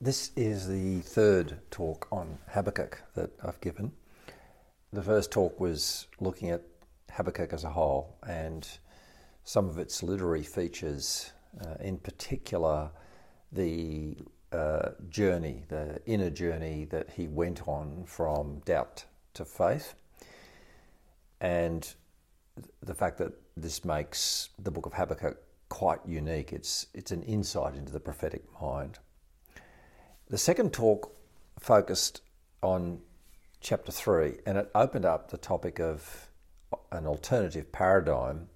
This is the third talk on Habakkuk that I've given. The first talk was looking at Habakkuk as a whole and some of its literary features, uh, in particular the uh, journey, the inner journey that he went on from doubt to faith, and the fact that this makes the book of Habakkuk quite unique. It's, it's an insight into the prophetic mind. The second talk focused on chapter 3 and it opened up the topic of an alternative paradigm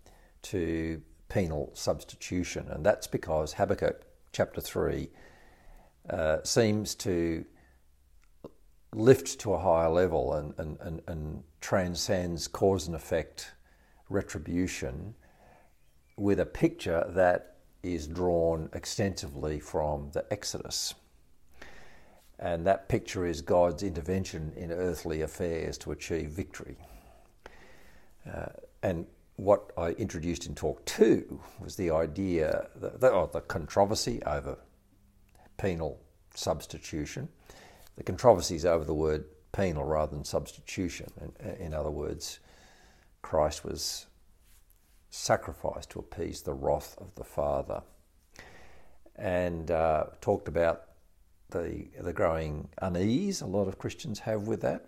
to penal substitution. And that's because Habakkuk chapter 3 uh, seems to lift to a higher level and, and, and, and transcends cause and effect retribution with a picture that is drawn extensively from the Exodus. And that picture is God's intervention in earthly affairs to achieve victory. Uh, and what I introduced in talk two was the idea, the, the, the controversy over penal substitution. The controversy is over the word penal rather than substitution. In, in other words, Christ was sacrificed to appease the wrath of the Father. And uh, talked about the, the growing unease a lot of Christians have with that.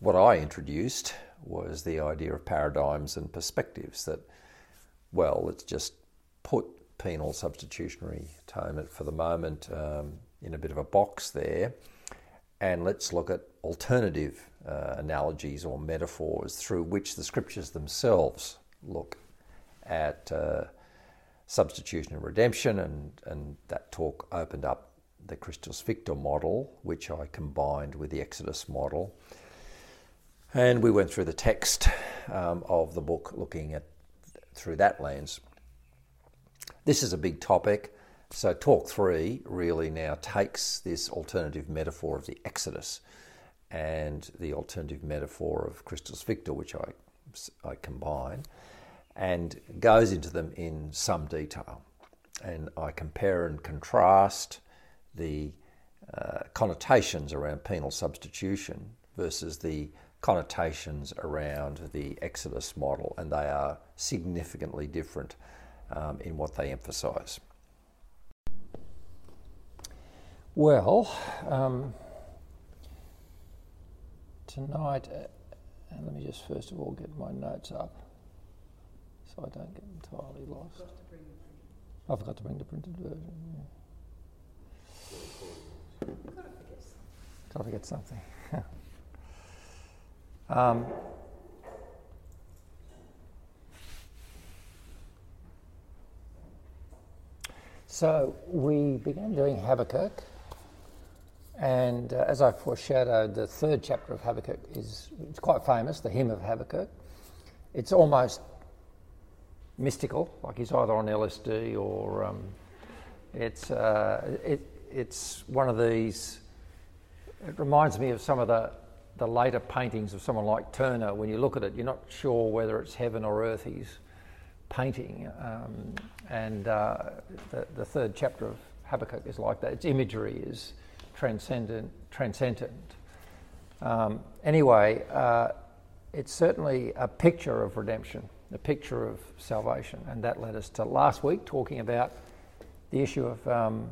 What I introduced was the idea of paradigms and perspectives that, well, let's just put penal substitutionary atonement for the moment um, in a bit of a box there, and let's look at alternative uh, analogies or metaphors through which the scriptures themselves look at uh, substitution and redemption, and, and that talk opened up the Christus Victor model, which I combined with the Exodus model. And we went through the text um, of the book looking at through that lens. This is a big topic. So, talk three really now takes this alternative metaphor of the Exodus and the alternative metaphor of Christus Victor, which I, I combine, and goes into them in some detail. And I compare and contrast the uh, connotations around penal substitution versus the connotations around the Exodus model, and they are significantly different um, in what they emphasise. Well, um, tonight, uh, let me just first of all get my notes up so I don't get entirely lost. I forgot to bring the printed version. Yeah. Gotta forget something. um, so we began doing Habakkuk, and uh, as I foreshadowed, the third chapter of Habakkuk is quite famous, the hymn of Habakkuk. It's almost mystical, like he's either on LSD or um, it's uh, it, it's one of these. It reminds me of some of the the later paintings of someone like Turner. When you look at it, you're not sure whether it's heaven or earth he's painting. Um, and uh, the, the third chapter of Habakkuk is like that. Its imagery is transcendent. Transcendent. Um, anyway, uh, it's certainly a picture of redemption, a picture of salvation, and that led us to last week talking about the issue of um,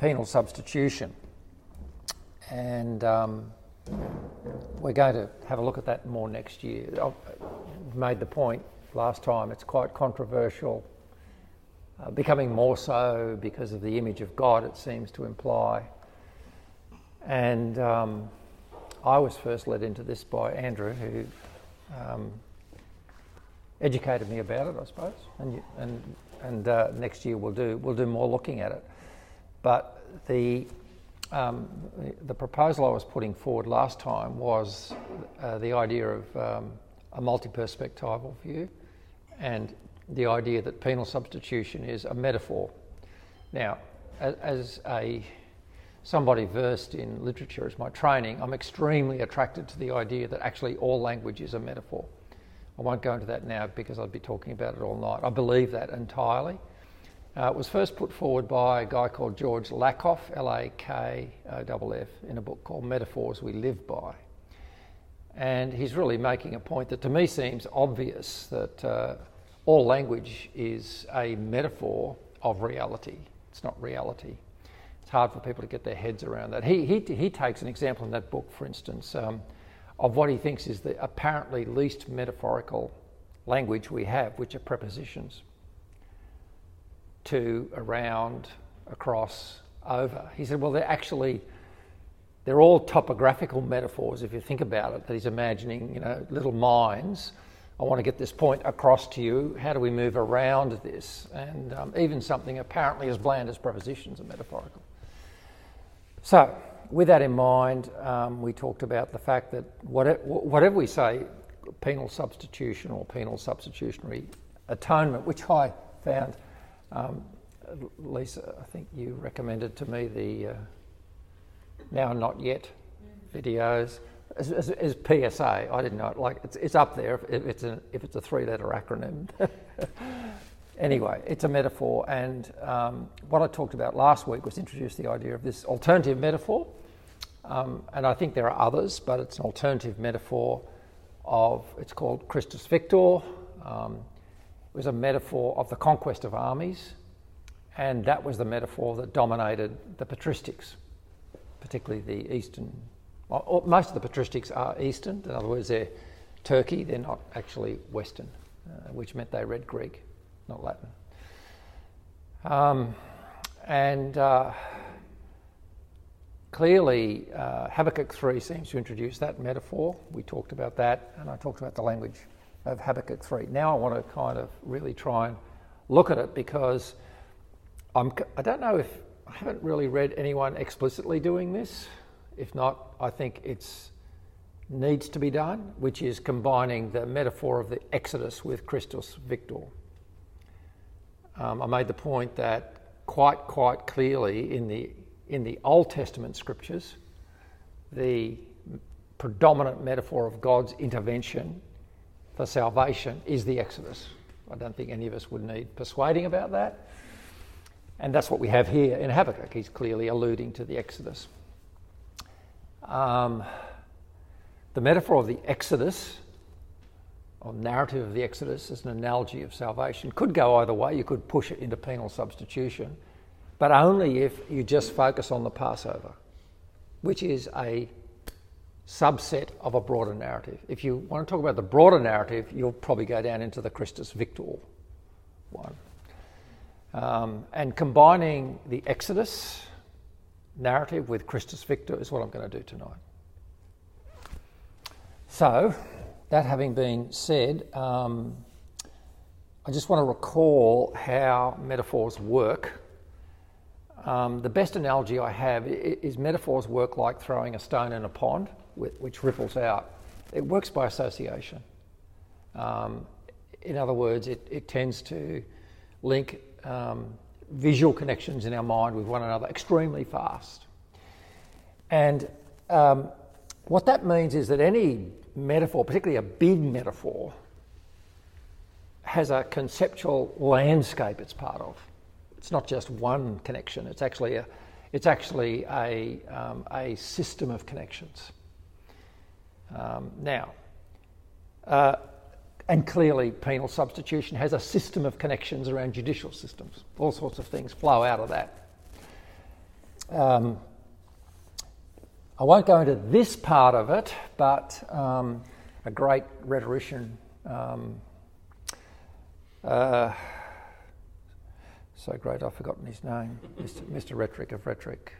penal substitution. And um, we're going to have a look at that more next year. I've made the point last time, it's quite controversial, uh, becoming more so because of the image of God, it seems to imply. And um, I was first led into this by Andrew, who um, educated me about it, I suppose. And, and, and uh, next year we'll do, we'll do more looking at it. But the, um, the proposal I was putting forward last time was uh, the idea of um, a multi perspectival view and the idea that penal substitution is a metaphor. Now, as, as a somebody versed in literature as my training, I'm extremely attracted to the idea that actually all language is a metaphor. I won't go into that now because I'd be talking about it all night. I believe that entirely. Uh, it was first put forward by a guy called George Lakoff, L A K O F, in a book called Metaphors We Live By. And he's really making a point that to me seems obvious that uh, all language is a metaphor of reality. It's not reality. It's hard for people to get their heads around that. He, he, he takes an example in that book, for instance, um, of what he thinks is the apparently least metaphorical language we have, which are prepositions to, around, across, over. He said, well, they're actually they're all topographical metaphors if you think about it that he's imagining you know little mines. I want to get this point across to you. How do we move around this? And um, even something apparently as bland as prepositions are metaphorical. So with that in mind um, we talked about the fact that whatever, whatever we say penal substitution or penal substitutionary atonement which i found um, lisa i think you recommended to me the uh, now not yet videos as, PSA. I didn't know it. Like it's, it's up there if it's a, if it's a three letter acronym. anyway, it's a metaphor, and um, what I talked about last week was introduce the idea of this alternative metaphor, um, and I think there are others, but it's an alternative metaphor of it's called Christus Victor. Um, was a metaphor of the conquest of armies, and that was the metaphor that dominated the patristics particularly the eastern. Well, most of the patristics are eastern. In other words, they're Turkey. They're not actually Western, uh, which meant they read Greek, not Latin. Um, and uh, clearly, uh, Habakkuk 3 seems to introduce that metaphor. We talked about that, and I talked about the language of Habakkuk 3. Now I want to kind of really try and look at it because I'm, I don't know if I haven't really read anyone explicitly doing this. If not, I think it needs to be done, which is combining the metaphor of the Exodus with Christus Victor. Um, I made the point that quite, quite clearly in the, in the Old Testament scriptures, the predominant metaphor of God's intervention for salvation is the Exodus. I don't think any of us would need persuading about that. And that's what we have here in Habakkuk. He's clearly alluding to the Exodus. Um, the metaphor of the Exodus, or narrative of the Exodus, as an analogy of salvation. Could go either way. You could push it into penal substitution, but only if you just focus on the Passover, which is a subset of a broader narrative. If you want to talk about the broader narrative, you'll probably go down into the Christus Victor one. Um, and combining the Exodus narrative with Christus Victor is what I'm going to do tonight. So, that having been said, um, I just want to recall how metaphors work. Um, the best analogy I have is metaphors work like throwing a stone in a pond, which ripples out. It works by association. Um, in other words, it, it tends to link um, visual connections in our mind with one another extremely fast. And um, what that means is that any metaphor, particularly a big metaphor, has a conceptual landscape it's part of. It's not just one connection, it's actually a, it's actually a, um, a system of connections. Um, now, uh, and clearly, penal substitution has a system of connections around judicial systems. All sorts of things flow out of that. Um, I won't go into this part of it, but um, a great rhetorician, um, uh, so great I've forgotten his name, Mr. Mr. Rhetoric of Rhetoric,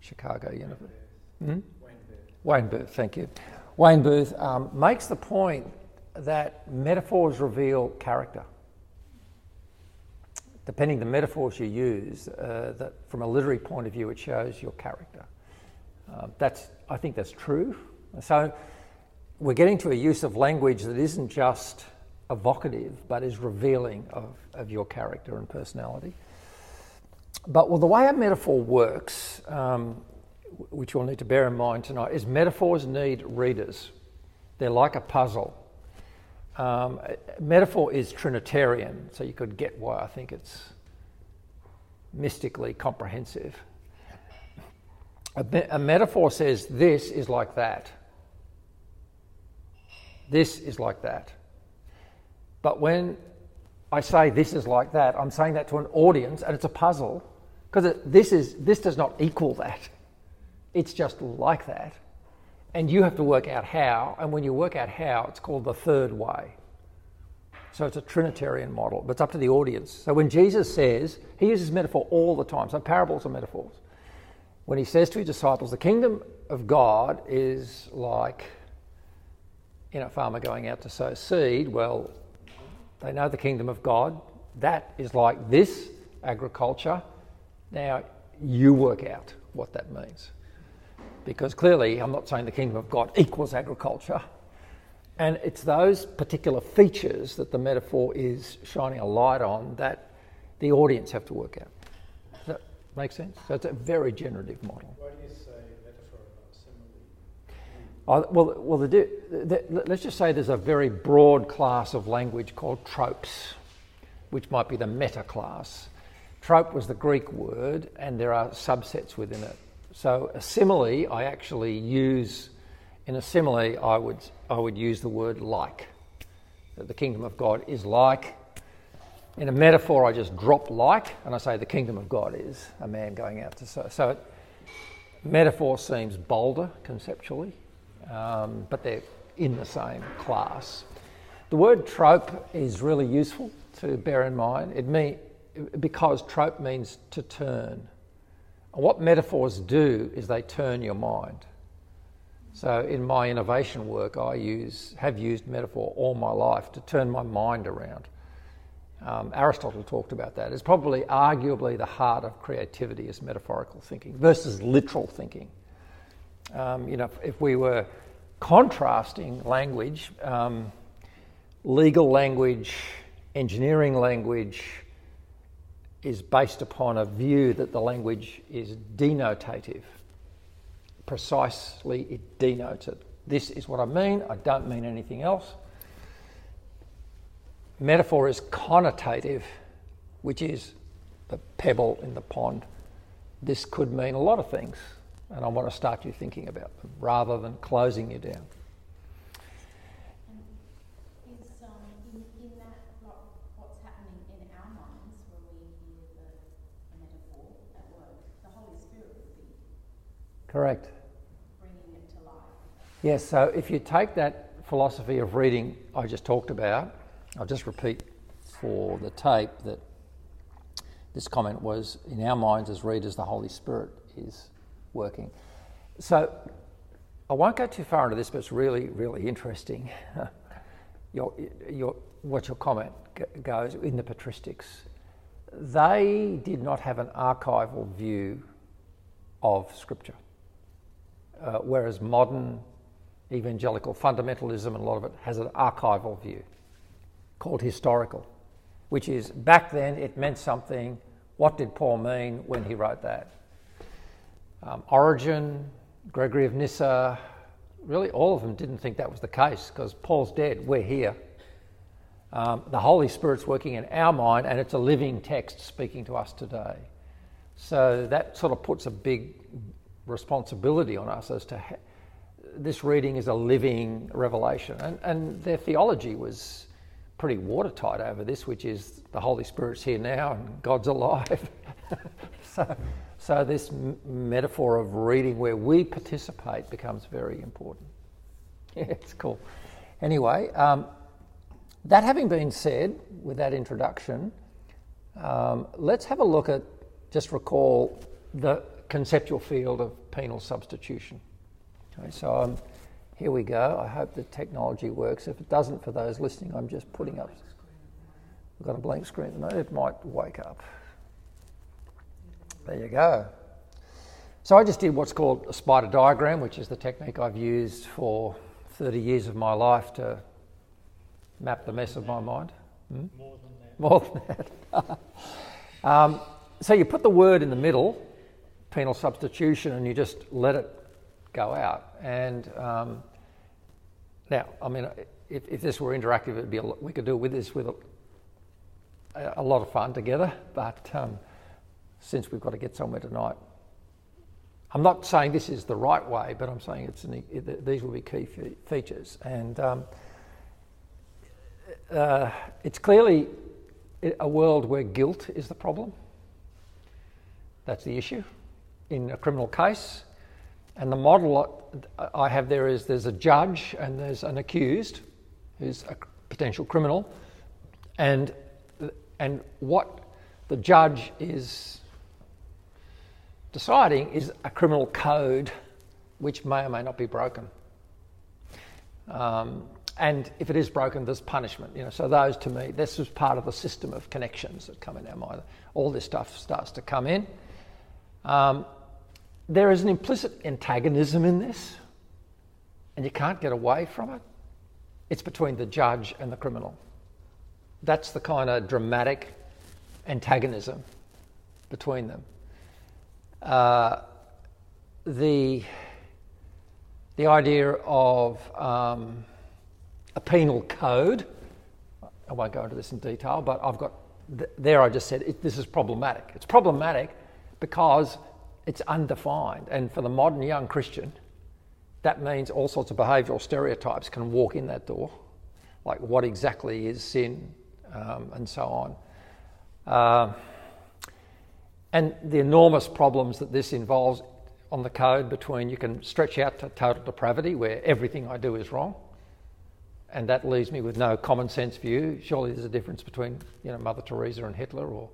Chicago University. Hmm? Wayne Booth. Thank you. Wayne Booth um, makes the point that metaphors reveal character. Depending the metaphors you use, uh, that from a literary point of view, it shows your character. Uh, that's, I think that's true. So we're getting to a use of language that isn't just evocative, but is revealing of, of your character and personality. But well, the way a metaphor works, um, which you'll need to bear in mind tonight, is metaphors need readers. They're like a puzzle. Um, metaphor is Trinitarian, so you could get why I think it's mystically comprehensive. A, me- a metaphor says this is like that. This is like that. But when I say this is like that, I'm saying that to an audience and it's a puzzle because this, is, this does not equal that. It's just like that. And you have to work out how. And when you work out how, it's called the third way. So it's a Trinitarian model, but it's up to the audience. So when Jesus says, he uses metaphor all the time. So parables are metaphors. When he says to his disciples, the kingdom of God is like you know, a farmer going out to sow seed, well, they know the kingdom of God. That is like this agriculture. Now, you work out what that means. Because clearly, I'm not saying the kingdom of God equals agriculture. And it's those particular features that the metaphor is shining a light on that the audience have to work out. Does that make sense? So it's a very generative model. Uh, well, well the, the, let's just say there's a very broad class of language called tropes, which might be the meta class. Trope was the Greek word, and there are subsets within it. So, a simile, I actually use, in a simile, I would, I would use the word like. That the kingdom of God is like. In a metaphor, I just drop like, and I say the kingdom of God is a man going out to sow. So, metaphor seems bolder conceptually um, but they're in the same class. The word trope is really useful to bear in mind. It mean, because trope means to turn. And what metaphors do is they turn your mind. So in my innovation work, I use have used metaphor all my life to turn my mind around. Um, Aristotle talked about that. It's probably arguably the heart of creativity is metaphorical thinking versus literal thinking. Um, you know, if, we were contrasting language, um, legal language, engineering language is based upon a view that the language is denotative. Precisely, it denotes it. This is what I mean, I don't mean anything else. Metaphor is connotative, which is the pebble in the pond. This could mean a lot of things and I want to start you thinking about them rather than closing you down. Correct. Yes, so if you take that philosophy of reading I just talked about, I'll just repeat for the tape that this comment was in our minds as readers, the Holy Spirit is working. So I won't go too far into this, but it's really, really interesting. your, your, what your comment goes in the patristics. They did not have an archival view of Scripture, uh, whereas modern evangelical fundamentalism and a lot of it has an archival view called historical, which is back then it meant something. What did Paul mean when he wrote that? Um, Origen, Gregory of Nyssa, really all of them didn't think that was the case because Paul's dead, we're here. Um, the Holy Spirit's working in our mind and it's a living text speaking to us today. So that sort of puts a big responsibility on us as to ha- this reading is a living revelation. And, and their theology was pretty watertight over this, which is the Holy Spirit's here now and God's alive. so so, this m- metaphor of reading where we participate becomes very important. Yeah, it's cool. Anyway, um, that having been said, with that introduction, um, let's have a look at, just recall the conceptual field of penal substitution. Okay, so um, here we go. I hope the technology works. If it doesn't, for those listening, I'm just putting up. We've got a blank screen moment. It might wake up. There you go. So I just did what's called a spider diagram, which is the technique I've used for 30 years of my life to map the mess of my mind. Hmm? More than that. More than that. um, so you put the word in the middle, penal substitution, and you just let it go out. And um, now, I mean, if, if, this were interactive, it'd be a, we could do it with this with a, a lot of fun together, but um, since we've got to get somewhere tonight. I'm not saying this is the right way, but I'm saying it's an, it, these will be key features. And um, uh, it's clearly a world where guilt is the problem. That's the issue in a criminal case. And the model I have there is there's a judge and there's an accused who's a potential criminal. And, and what the judge is deciding is a criminal code which may or may not be broken. Um, and if it is broken, there's punishment. You know, so those to me, this is part of the system of connections that come in our mind. All this stuff starts to come in. Um, there is an implicit antagonism in this, and you can't get away from it. It's between the judge and the criminal. That's the kind of dramatic antagonism between them. Uh, the, the idea of um, a penal code, I won't go into this in detail, but I've got, th- there I just said it, this is problematic. It's problematic because it's undefined. And for the modern young Christian, that means all sorts of behavioural stereotypes can walk in that door, like what exactly is sin um, and so on. Uh, and the enormous problems that this involves on the code between you can stretch out to total depravity where everything I do is wrong and that leaves me with no common sense view. Surely there's a difference between you know Mother Teresa and Hitler or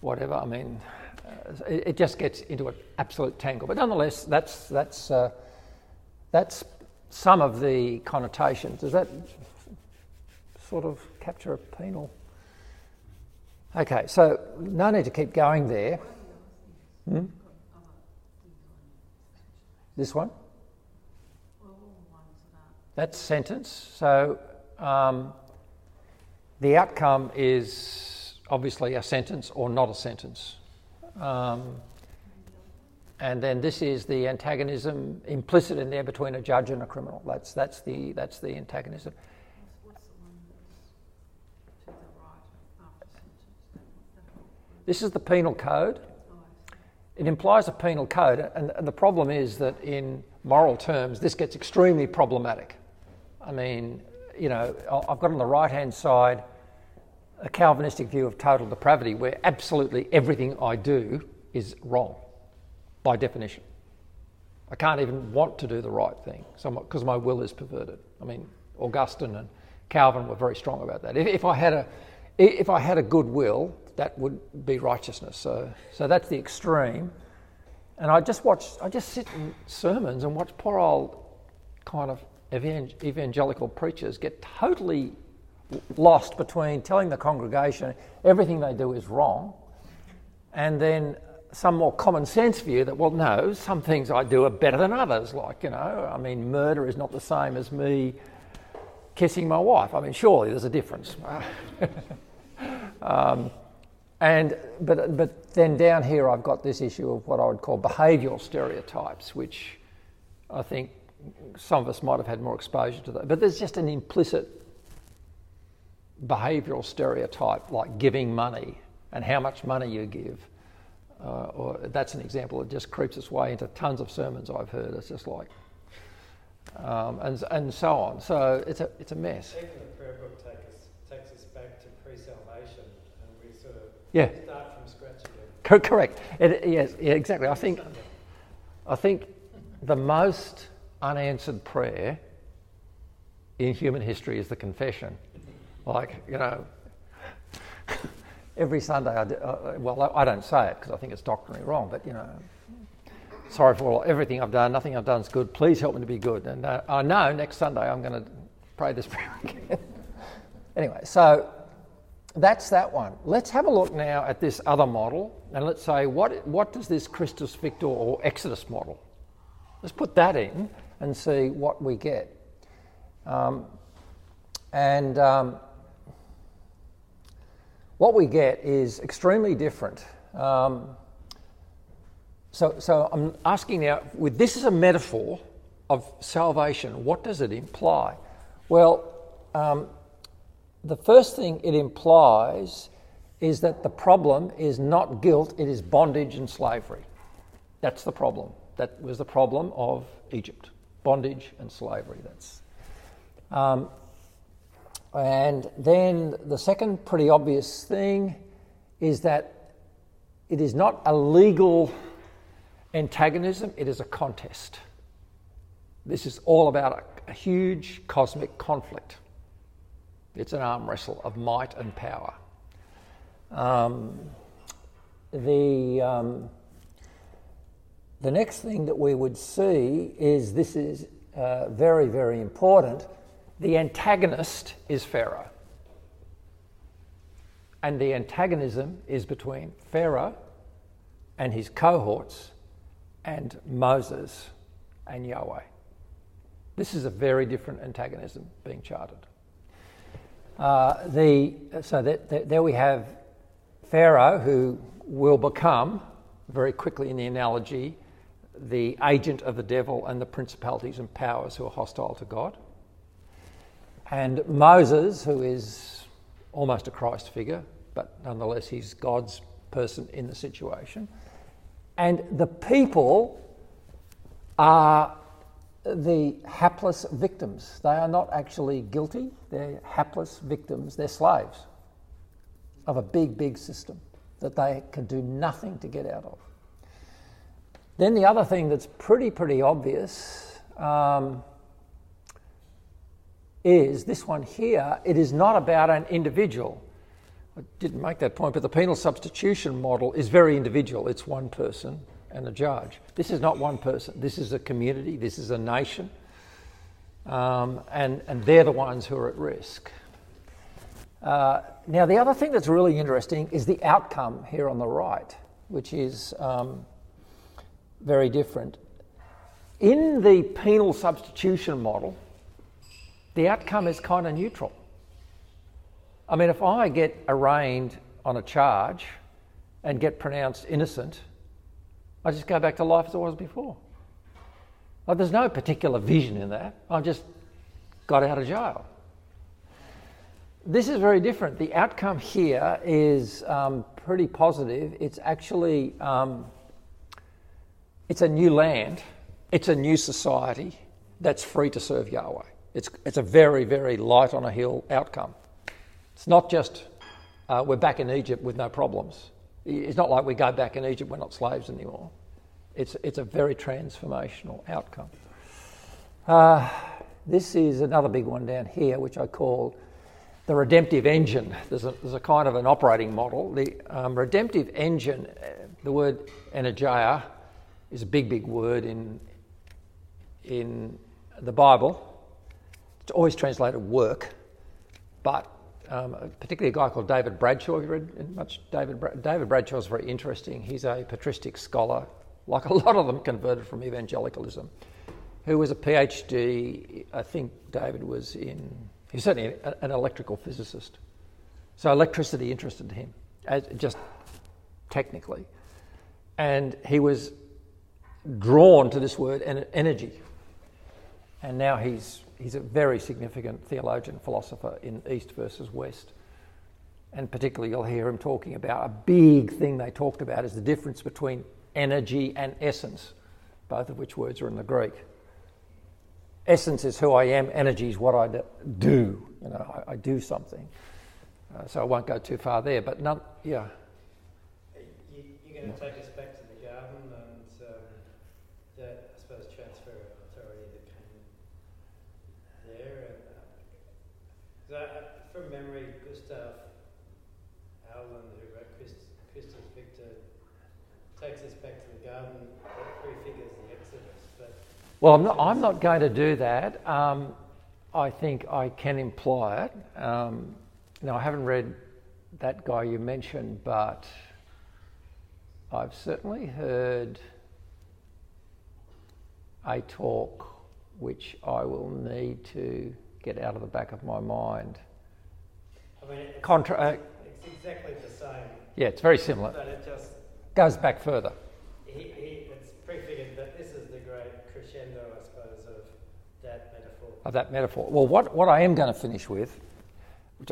whatever. I mean, uh, it, it, just gets into an absolute tangle. But nonetheless, that's that's uh, that's some of the connotations. Does that sort of capture a penal? Okay, so no need to keep going there. Hmm? This one? That's sentence. So um, the outcome is obviously a sentence or not a sentence. Um, and then this is the antagonism implicit in there between a judge and a criminal. That's, that's, the, that's the antagonism. This is the penal code. It implies a penal code, and, and the problem is that in moral terms, this gets extremely problematic. I mean, you know, I've got on the right hand side a Calvinistic view of total depravity where absolutely everything I do is wrong by definition. I can't even want to do the right thing because my will is perverted. I mean, Augustine and Calvin were very strong about that. If, if, I had a, if I had a good will, that would be righteousness. So, so that's the extreme. And I just watch, I just sit in sermons and watch poor old kind of evangelical preachers get totally lost between telling the congregation everything they do is wrong and then some more common sense view that, well, no, some things I do are better than others. Like, you know, I mean, murder is not the same as me kissing my wife. I mean, surely there's a difference. um, and, but, but then down here, I've got this issue of what I would call behavioural stereotypes, which I think some of us might have had more exposure to that, but there's just an implicit behavioural stereotype like giving money and how much money you give. Uh, or that's an example that just creeps its way into tons of sermons I've heard. It's just like, um, and, and so on. So it's a, it's a mess. Even the prayer book take us, takes us back to pre salvation and we sort of yeah. start from scratch again. Correct. It, yes, yeah, exactly. I think, I think the most unanswered prayer in human history is the confession. Like, you know, every Sunday, I do, uh, well, I don't say it because I think it's doctrinally wrong, but, you know, sorry for all, everything I've done, nothing I've done is good. Please help me to be good. And uh, I know next Sunday I'm going to pray this prayer again. anyway, so that's that one. Let's have a look now at this other model and let's say what, what does this Christus Victor or Exodus model? Let's put that in and see what we get. Um, and um, what we get is extremely different. Um, so, so I'm asking now, with this is a metaphor of salvation, what does it imply? Well, um, the first thing it implies is that the problem is not guilt, it is bondage and slavery. That's the problem. That was the problem of Egypt bondage and slavery. That's. Um, and then the second pretty obvious thing is that it is not a legal antagonism, it is a contest. This is all about a, a huge cosmic conflict. It's an arm wrestle of might and power. Um, the, um, the next thing that we would see is this is uh, very, very important. The antagonist is Pharaoh. And the antagonism is between Pharaoh and his cohorts and Moses and Yahweh. This is a very different antagonism being charted. Uh, the, so that, that, there we have Pharaoh, who will become, very quickly in the analogy, the agent of the devil and the principalities and powers who are hostile to God. And Moses, who is almost a Christ figure, but nonetheless he's God's person in the situation. And the people are the hapless victims. They are not actually guilty, they're hapless victims, they're slaves of a big, big system that they can do nothing to get out of. Then the other thing that's pretty, pretty obvious um, is this one here. It is not about an individual. I didn't make that point, but the penal substitution model is very individual. It's one person and a judge. This is not one person. This is a community. This is a nation. Um, and, and they're the ones who are at risk. Uh, now, the other thing that's really interesting is the outcome here on the right, which is um, very different. In the penal substitution model, the outcome is kind of neutral. I mean, if I get arraigned on a charge and get pronounced innocent, I just go back to life as it was before. Like, there's no particular vision in that. I just got out of jail. This is very different. The outcome here is um, pretty positive. It's actually um, it's a new land, it's a new society that's free to serve Yahweh. It's, it's a very, very light on a hill outcome. It's not just uh, we're back in Egypt with no problems. It's not like we go back in Egypt, we're not slaves anymore. It's, it's a very transformational outcome. Uh, this is another big one down here, which I call the redemptive engine. There's a, there's a kind of an operating model. The um, redemptive engine, uh, the word energeia, is a big, big word in, in the Bible. It's always translated work, but um, particularly a guy called David Bradshaw. You read much David? Bra- David Bradshaw is very interesting. He's a patristic scholar, like a lot of them converted from evangelicalism, who was a PhD. I think David was in, he's certainly an electrical physicist. So electricity interested him, just technically. And he was drawn to this word energy. And now he's, he's a very significant theologian, philosopher in East versus West. And particularly, you'll hear him talking about a big thing they talked about is the difference between energy and essence, both of which words are in the Greek. Essence is who I am, energy is what I do. You know, I, I do something. Uh, so I won't go too far there, but none, yeah. You, are going to take us back to the garden that I suppose transfer of authority that came there. And, uh, I, from memory, Gustaf Aulén, who wrote Christ, Christus Victor, takes us back to the garden that prefigures the Exodus. But well, I'm not, I'm not going to do that. Um, I think I can imply it. Um, now, I haven't read that guy you mentioned, but I've certainly heard a talk which I will need to get out of the back of my mind. I mean, it's, Contra- uh, it's exactly the same. Yeah, it's very similar. But it just goes back further. He, he, it's prefigured that this is the great crescendo, I suppose, of that metaphor. Well, what, what I am going to finish with, which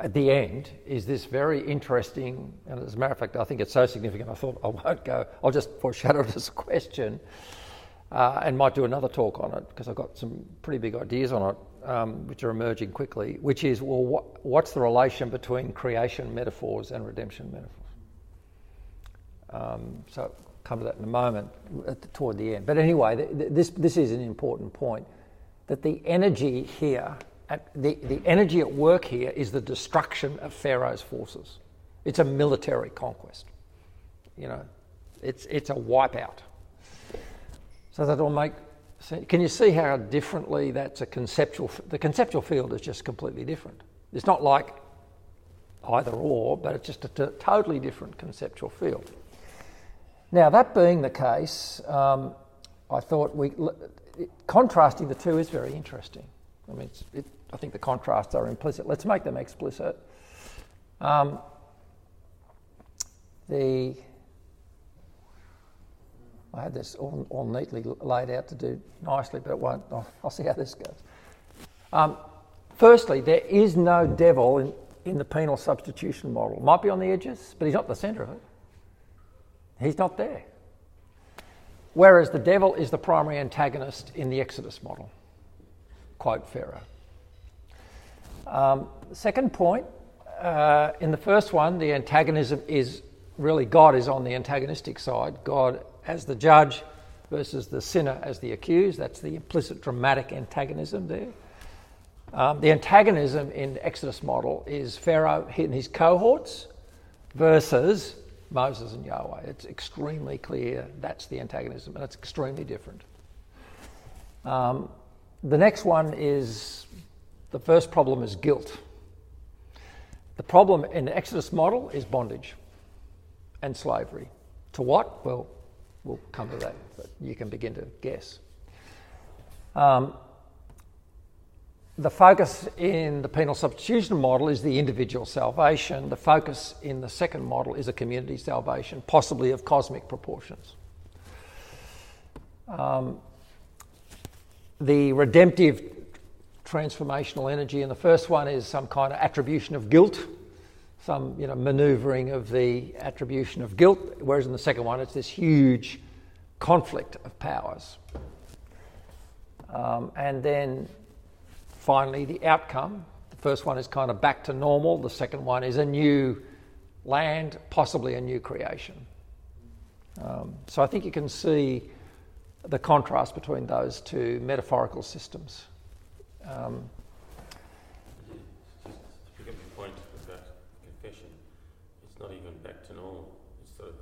at the end is this very interesting, and as a matter of fact, I think it's so significant. I thought I won't go. I'll just foreshadow it as a question, uh, and might do another talk on it because I've got some pretty big ideas on it, um, which are emerging quickly. Which is, well, what, what's the relation between creation metaphors and redemption metaphors? Um, so come to that in a moment, toward the end. But anyway, th- th- this this is an important point that the energy here at the, the energy at work here is the destruction of Pharaoh's forces. It's a military conquest. You know, it's, it's a wipeout. So that will make sense. Can you see how differently that's a conceptual, the conceptual field is just completely different. It's not like either or, but it's just a t- totally different conceptual field. Now, that being the case, um, I thought we, contrasting the two is very interesting. I mean, it, I think the contrasts are implicit. Let's make them explicit. Um, the I had this all, all, neatly laid out to do nicely, but it won't. I'll, I'll see how this goes. Um, firstly, there is no devil in, in the penal substitution model. Might be on the edges, but he's not the centre of it. He's not there. Whereas the devil is the primary antagonist in the Exodus model. Quote Pharaoh. Um, second point, uh, in the first one, the antagonism is really God is on the antagonistic side. God as the judge versus the sinner as the accused. That's the implicit dramatic antagonism there. Um, the antagonism in Exodus model is Pharaoh and his cohorts versus Moses and Yahweh. It's extremely clear that's the antagonism, and it's extremely different. Um, the next one is the first problem is guilt. The problem in the Exodus model is bondage and slavery. To what? Well, we'll come to that, but you can begin to guess. Um, the focus in the penal substitution model is the individual salvation. The focus in the second model is a community salvation, possibly of cosmic proportions. Um, the redemptive transformational energy, in the first one is some kind of attribution of guilt, some you know manoeuvring of the attribution of guilt, whereas in the second one it's this huge conflict of powers. Um, and then finally, the outcome. The first one is kind of back to normal. The second one is a new land, possibly a new creation. Um, so I think you can see the contrast between those two metaphorical systems. Um, to pick your point about confession, it's not even back to normal. It's sort of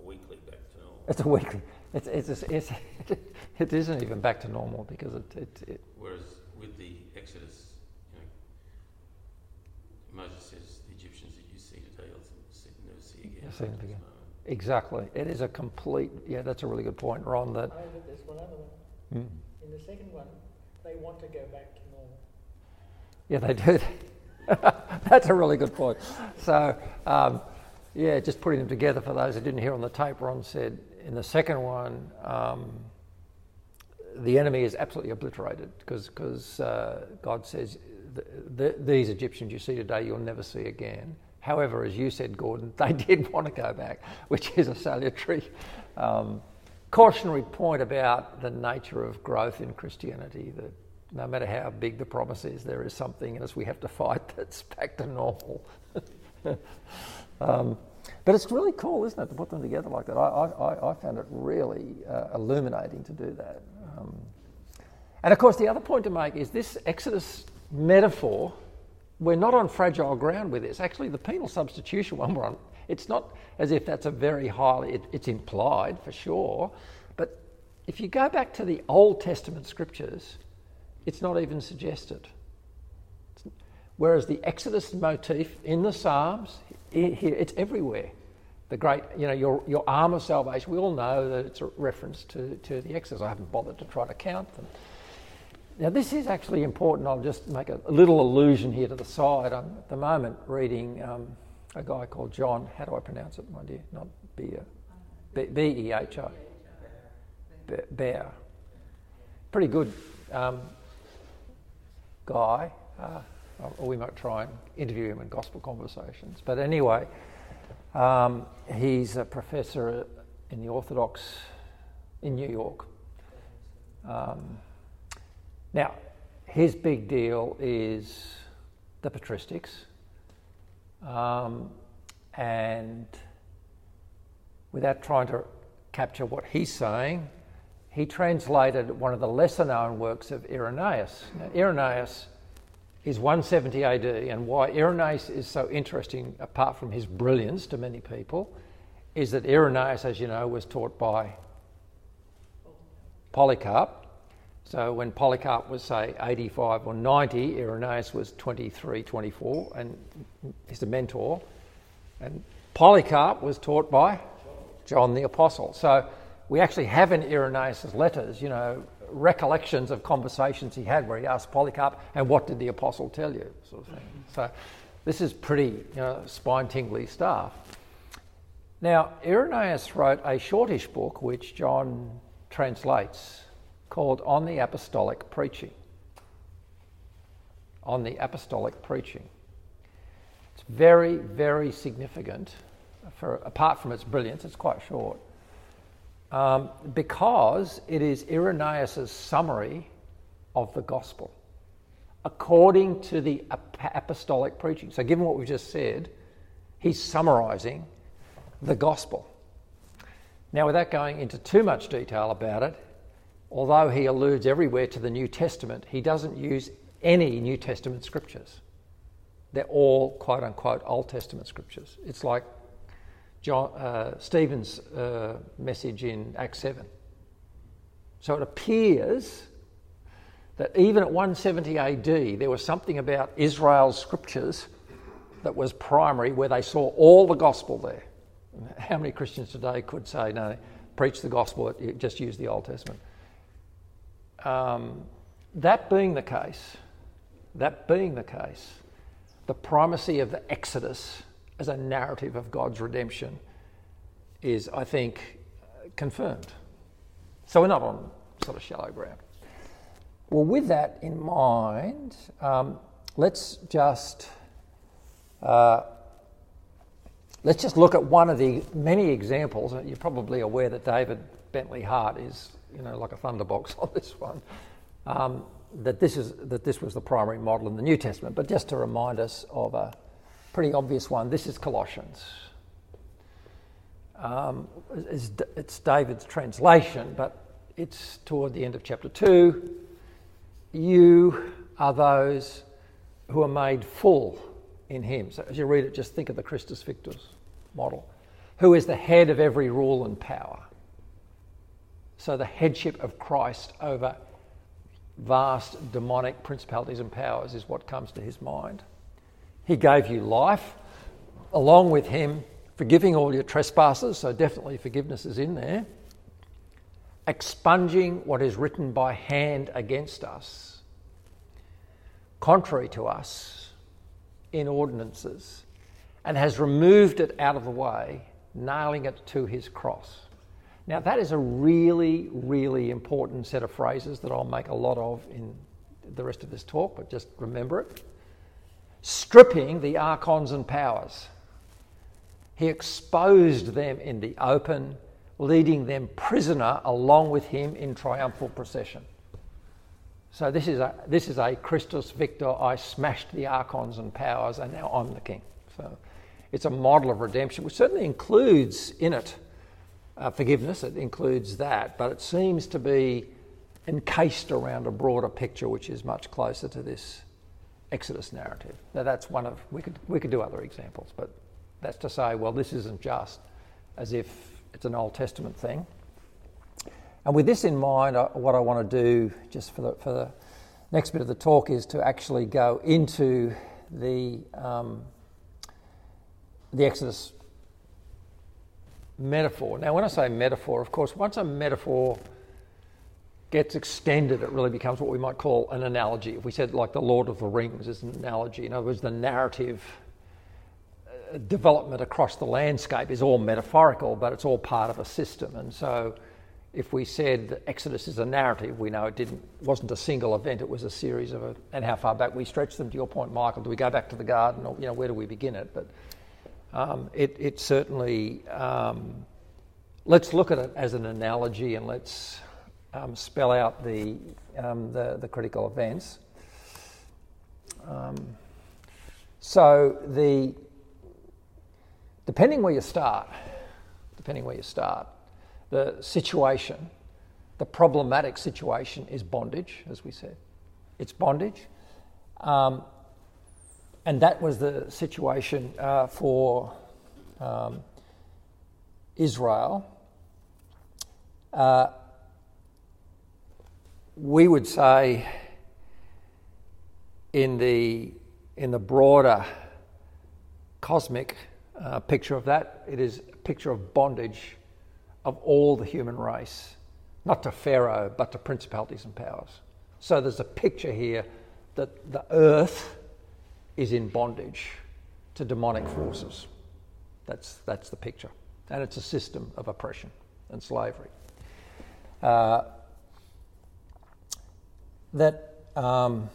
a, weekly back to normal. It's a weekly. It's, it's, it's, it isn't even back to normal because it, it, it Whereas with the Exodus, you know, Moses says the Egyptians that you see today, you'll see, never see again. You'll see them again. exactly. It is a complete. Yeah, that's a really good point, Ron. That but there's one other one. Mm. In the second one, they want to go back to normal. yeah, they do. that's a really good point. So um, yeah, just putting them together for those who didn't hear on the tape. Ron said in the second one. Um, the enemy is absolutely obliterated because uh, God says, the, the, These Egyptians you see today, you'll never see again. However, as you said, Gordon, they did want to go back, which is a salutary um, cautionary point about the nature of growth in Christianity that no matter how big the promise is, there is something in us we have to fight that's back to normal. um, but it's really cool, isn't it, to put them together like that? I, I, I found it really uh, illuminating to do that. Um, and of course, the other point to make is this Exodus metaphor, we're not on fragile ground with this. Actually, the penal substitution one, we're on, it's not as if that's a very highly, it, it's implied for sure. But if you go back to the Old Testament scriptures, it's not even suggested. Whereas the Exodus motif in the Psalms, here it's everywhere. The great, you know, your, your arm of salvation. We all know that it's a reference to, to the Exodus. I haven't bothered to try to count them. Now, this is actually important. I'll just make a, a little allusion here to the side. I'm at the moment reading um, a guy called John. How do I pronounce it, my dear? Not Beer. B E H O. Bear. Pretty good um, guy. Uh, or we might try and interview him in gospel conversations. But anyway, um, he's a professor in the Orthodox in New York. Um, now, his big deal is the patristics. Um, and without trying to capture what he's saying, he translated one of the lesser known works of Irenaeus. Now, Irenaeus is 170 AD, and why Irenaeus is so interesting, apart from his brilliance to many people, is that Irenaeus, as you know, was taught by Polycarp. So when Polycarp was, say, 85 or 90, Irenaeus was 23, 24, and he's a mentor. And Polycarp was taught by John the Apostle. So we actually have in Irenaeus' letters, you know, recollections of conversations he had where he asked Polycarp, and what did the apostle tell you, sort of thing. So this is pretty you know, spine tingly stuff. Now, Irenaeus wrote a shortish book which John translates called On the Apostolic Preaching. On the Apostolic Preaching. It's very, very significant. For, apart from its brilliance, it's quite short um, because it is Irenaeus' summary of the gospel according to the apostolic preaching. So, given what we've just said, he's summarizing the gospel. Now, without going into too much detail about it, although he alludes everywhere to the New Testament, he doesn't use any New Testament scriptures. They're all quote unquote Old Testament scriptures. It's like John, uh, Stephen's uh, message in Acts 7. So it appears that even at 170 AD, there was something about Israel's scriptures that was primary, where they saw all the gospel there. How many Christians today could say, no, preach the gospel, just use the Old Testament? Um, that being the case, that being the case, the primacy of the Exodus as a narrative of God's redemption is, I think, confirmed. So we're not on sort of shallow ground. Well, with that in mind, um, let's just uh, let's just look at one of the many examples. You're probably aware that David Bentley Hart is, you know, like a thunderbox on this one. Um, that this is that this was the primary model in the New Testament, but just to remind us of a pretty obvious one. This is Colossians. Um, it's, it's David's translation, but it's toward the end of chapter 2. You are those who are made full in him. So as you read it, just think of the Christus Victor model, who is the head of every rule and power. So the headship of Christ over vast demonic principalities and powers is what comes to his mind. He gave you life along with Him, forgiving all your trespasses, so definitely forgiveness is in there. Expunging what is written by hand against us, contrary to us, in ordinances, and has removed it out of the way, nailing it to His cross. Now, that is a really, really important set of phrases that I'll make a lot of in the rest of this talk, but just remember it stripping the archons and powers. He exposed them in the open, leading them prisoner along with him in triumphal procession. So this is a this is a Christus Victor. I smashed the archons and powers, and now I'm the king. So it's a model of redemption, which certainly includes in it uh, forgiveness. It includes that, but it seems to be encased around a broader picture, which is much closer to this Exodus narrative. Now that's one of we could we could do other examples, but that's to say, well, this isn't just as if it's an Old Testament thing. And with this in mind, what I want to do just for the for the next bit of the talk is to actually go into the um, the Exodus metaphor. Now, when I say metaphor, of course, once a metaphor gets extended, it really becomes what we might call an analogy. If we said, like, the Lord of the Rings is an analogy, in other words, the narrative uh, development across the landscape is all metaphorical, but it's all part of a system. And so if we said Exodus is a narrative, we know it didn't wasn't a single event; it was a series of. A, and how far back we stretch them? To your point, Michael, do we go back to the garden, or you know, where do we begin it? But um, it, it certainly. Um, let's look at it as an analogy, and let's um, spell out the, um, the, the critical events. Um, so the depending where you start, depending where you start, the situation, the problematic situation is bondage, as we said. It's bondage. Um, and that was the situation uh, for um, Israel. Uh, we would say in the, in the broader cosmic uh, picture of that, it is a picture of bondage of all the human race, not to Pharaoh, but to principalities and powers. So there's a picture here that the earth is in bondage to demonic forces. That's, that's the picture. And it's a system of oppression and slavery. Uh, that um,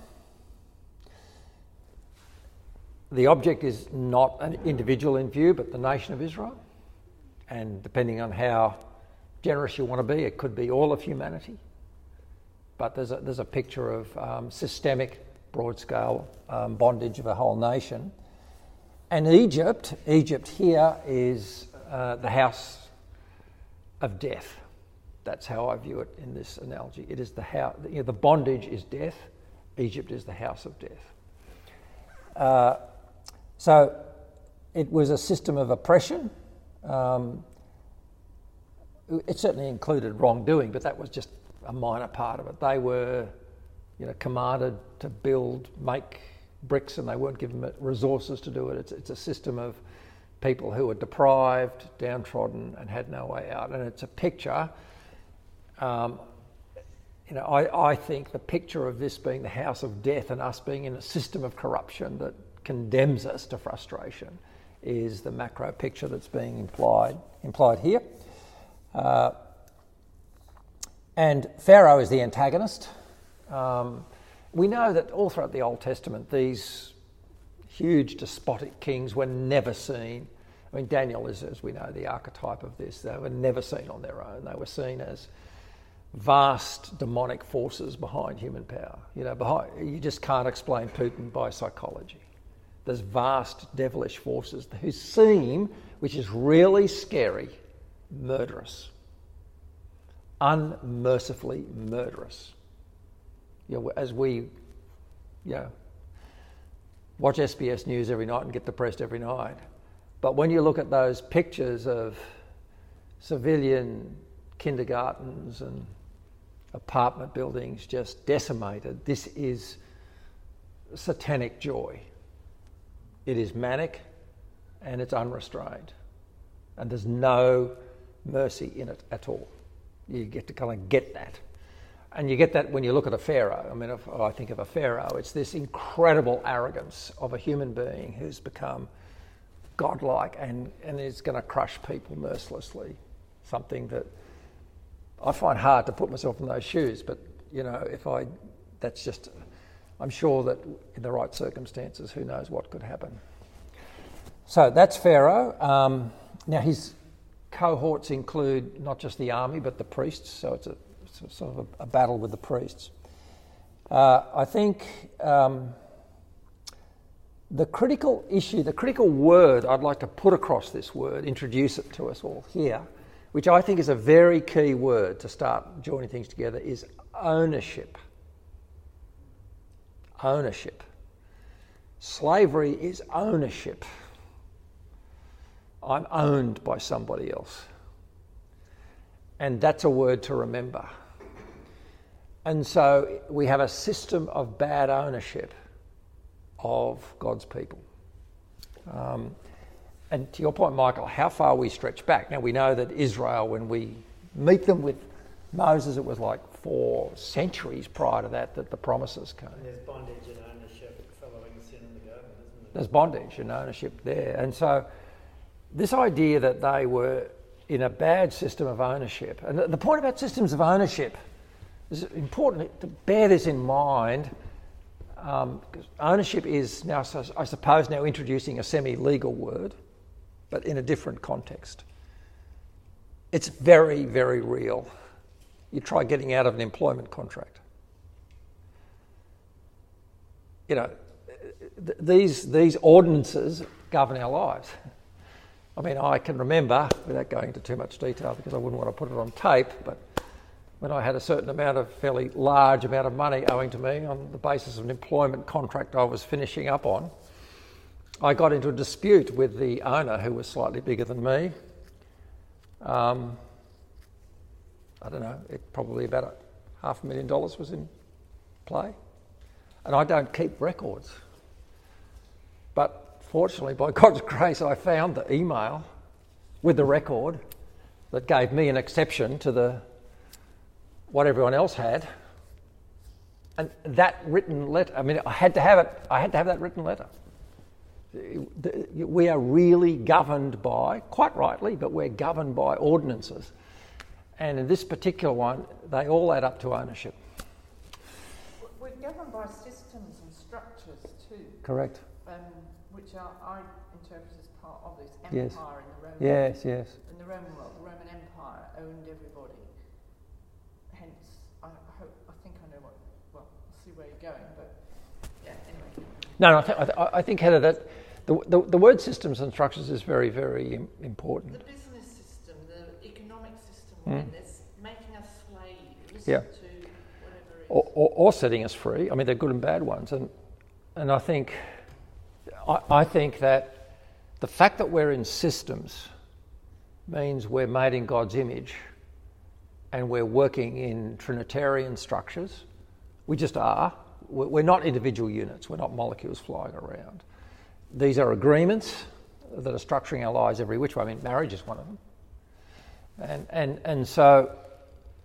the object is not an individual in view, but the nation of Israel. And depending on how generous you want to be, it could be all of humanity. But there's a, there's a picture of um, systemic, broad scale um, bondage of a whole nation. And Egypt, Egypt here is uh, the house of death. That's how I view it in this analogy. It is the house, you know, the bondage is death. Egypt is the house of death. Uh, so it was a system of oppression. Um, it certainly included wrongdoing, but that was just a minor part of it. They were, you know, commanded to build, make bricks, and they weren't given resources to do it. It's, it's a system of people who were deprived, downtrodden, and had no way out. And it's a picture um, you know, I, I think the picture of this being the house of death and us being in a system of corruption that condemns us to frustration is the macro picture that's being implied implied here. Uh, and Pharaoh is the antagonist. Um, we know that all throughout the Old Testament, these huge despotic kings were never seen. I mean, Daniel is, as we know, the archetype of this. They were never seen on their own. They were seen as vast demonic forces behind human power. You know, behind, you just can't explain Putin by psychology. There's vast devilish forces who seem, which is really scary, murderous, unmercifully murderous. You know, as we, you know, watch SBS News every night and get depressed every night. But when you look at those pictures of civilian kindergartens and apartment buildings just decimated. This is satanic joy. It is manic and it's unrestrained. And there's no mercy in it at all. You get to kind of get that. And you get that when you look at a pharaoh. I mean, if I think of a pharaoh, it's this incredible arrogance of a human being who's become godlike and, and is going to crush people mercilessly. Something that I find hard to put myself in those shoes, but you know, if I, that's just, I'm sure that in the right circumstances, who knows what could happen. So that's Pharaoh. Um, now his cohorts include not just the army but the priests, so it's a, it's sort of a, a, battle with the priests. Uh, I think um, the critical issue, the critical word I'd like to put across this word, introduce it to us all here, which I think is a very key word to start joining things together, is ownership. Ownership. Slavery is ownership. I'm owned by somebody else. And that's a word to remember. And so we have a system of bad ownership of God's people. Um, and to your point, Michael, how far we stretch back. Now, we know that Israel, when we meet them with Moses, it was like four centuries prior to that that the promises came. And there's bondage and ownership following sin in the garden, isn't there? There's bondage and ownership there. And so, this idea that they were in a bad system of ownership, and the, point about systems of ownership is important to bear this in mind. Um, ownership is now, I suppose, now introducing a semi legal word, but in a different context. It's very, very real. You try getting out of an employment contract. You know, th- these, these ordinances govern our lives. I mean, I can remember, without going into too much detail because I wouldn't want to put it on tape, but when I had a certain amount of fairly large amount of money owing to me on the basis of an employment contract I was finishing up on, I got into a dispute with the owner who was slightly bigger than me. Um, I don't know, it probably about a half a million dollars was in play. And I don't keep records. But fortunately, by God's grace, I found the email with the record that gave me an exception to the what everyone else had. And that written letter, I mean, I had to have it, I had to have that written letter. We are really governed by, quite rightly, but we're governed by ordinances. And in this particular one, they all add up to ownership. We're governed by systems and structures too, Correct. um, which are, I interpret as part of this Yes. empire in the Roman Yes, yes. in the Roman world. The Roman Empire owned everybody. Hence, I hope I think I know what. Well, I'll see where you're going, but yeah. Anyway, No, no I, th- I, th- I think, Heather, that the, the, the word systems and structures is very, very im- important. the business system, the economic system, Mm. there's making us slaves Yeah. to whatever it is. or, or, or setting us free. I mean, they're good and bad ones, and and I think I, I think that the fact that we're in systems means we're made in God's image, and we're working in Trinitarian structures. We just. We're we're not individual units. We're not molecules flying around. These are agreements that are structuring our lives every which way. I mean, marriage is one of them, and and and so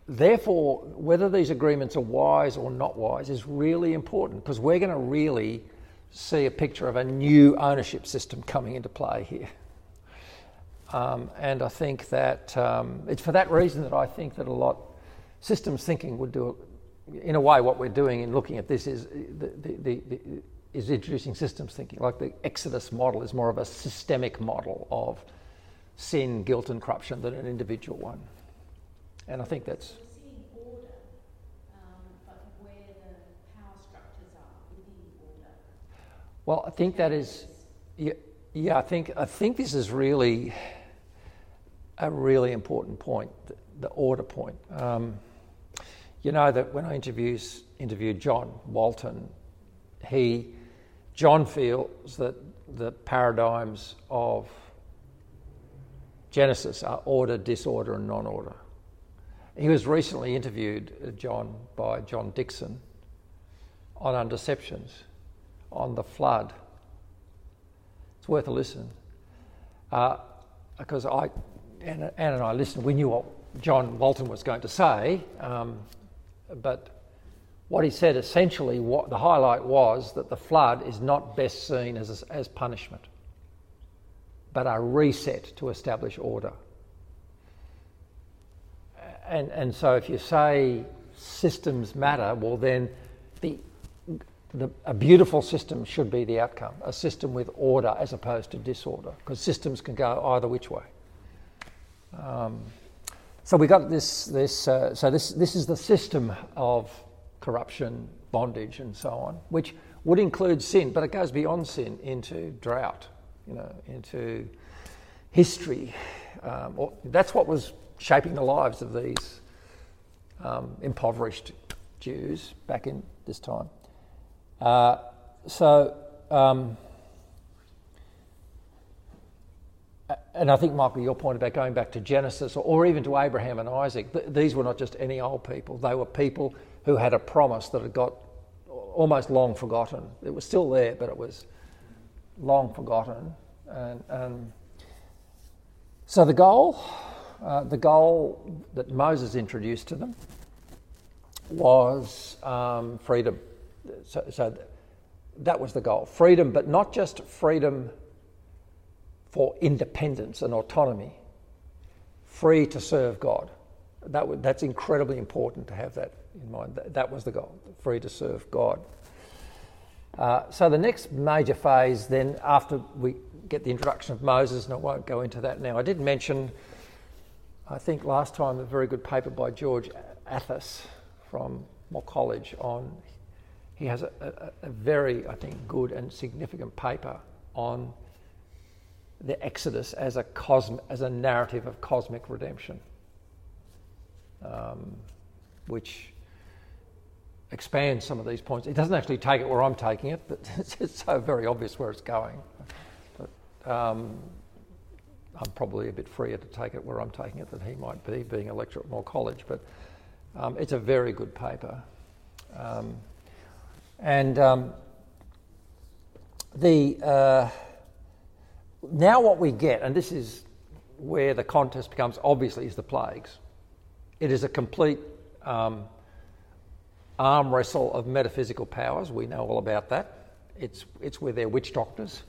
therefore, whether these agreements are wise or not wise is really important because we're going to really see a picture of a new ownership system coming into play here. Um, and I think that um, it's for that reason that I think that a lot systems thinking would do, in a way, what we're doing in looking at this is the, the, the, the, is introducing systems thinking. Like the Exodus model is more of a systemic model of sin, guilt, and corruption than an individual one. And I think that's order, um, but where the power structures are within order. Well, I think that is, yeah, yeah. I think I think this is really a really important point, the, the order point. Um, you know that when I interviews, interviewed John Walton, he John feels that the paradigms of Genesis are order, disorder, and non-order. He was recently interviewed, uh, John, by John Dickson on undeceptions on the flood. It's worth a listen. Uh, because I, Anne and I listened, we knew what John Walton was going to say, um, but what he said essentially, what the highlight was that the flood is not best seen as, as punishment, but a reset to establish order. And, and so if you say systems matter, well, then the the, a beautiful system should be the outcome, a system with order as opposed to disorder, because systems can go either which way. Um, so we got this. This uh, so this this is the system of corruption, bondage, and so on, which would include sin, but it goes beyond sin into drought, you know, into history. Um, or, that's what was shaping the lives of these um, impoverished Jews back in this time. Uh, so, um, and I think, Michael, your point about going back to Genesis or, or even to Abraham and Isaac, th- these were not just any old people. They were people who had a promise that had got almost long forgotten. It was still there, but it was long forgotten. And, and so the goal, uh, the goal that Moses introduced to them was um, freedom. So, so that was the goal freedom, but not just freedom for independence and autonomy, free to serve God. That that's incredibly important to have that in mind. That, was the goal, free to serve God. Uh, so the next major phase, then, after we get the introduction of Moses, and I won't go into that now. I did mention, I think last time, a very good paper by George Athas from Moore College on. He has a, a, a very, I think, good and significant paper on the Exodus as a cosm- as a narrative of cosmic redemption, um, which expands some of these points. It doesn't actually take it where I'm taking it, but it's so very obvious where it's going. But um, I'm probably a bit freer to take it where I'm taking it than he might be, being a lecturer at Moore College. But um, it's a very good paper. Um, and um, the uh, now what we get, and this is where the contest becomes obviously, is the plagues. It is a complete um, arm wrestle of metaphysical powers. We know all about that. It's, it's where they're witch doctors,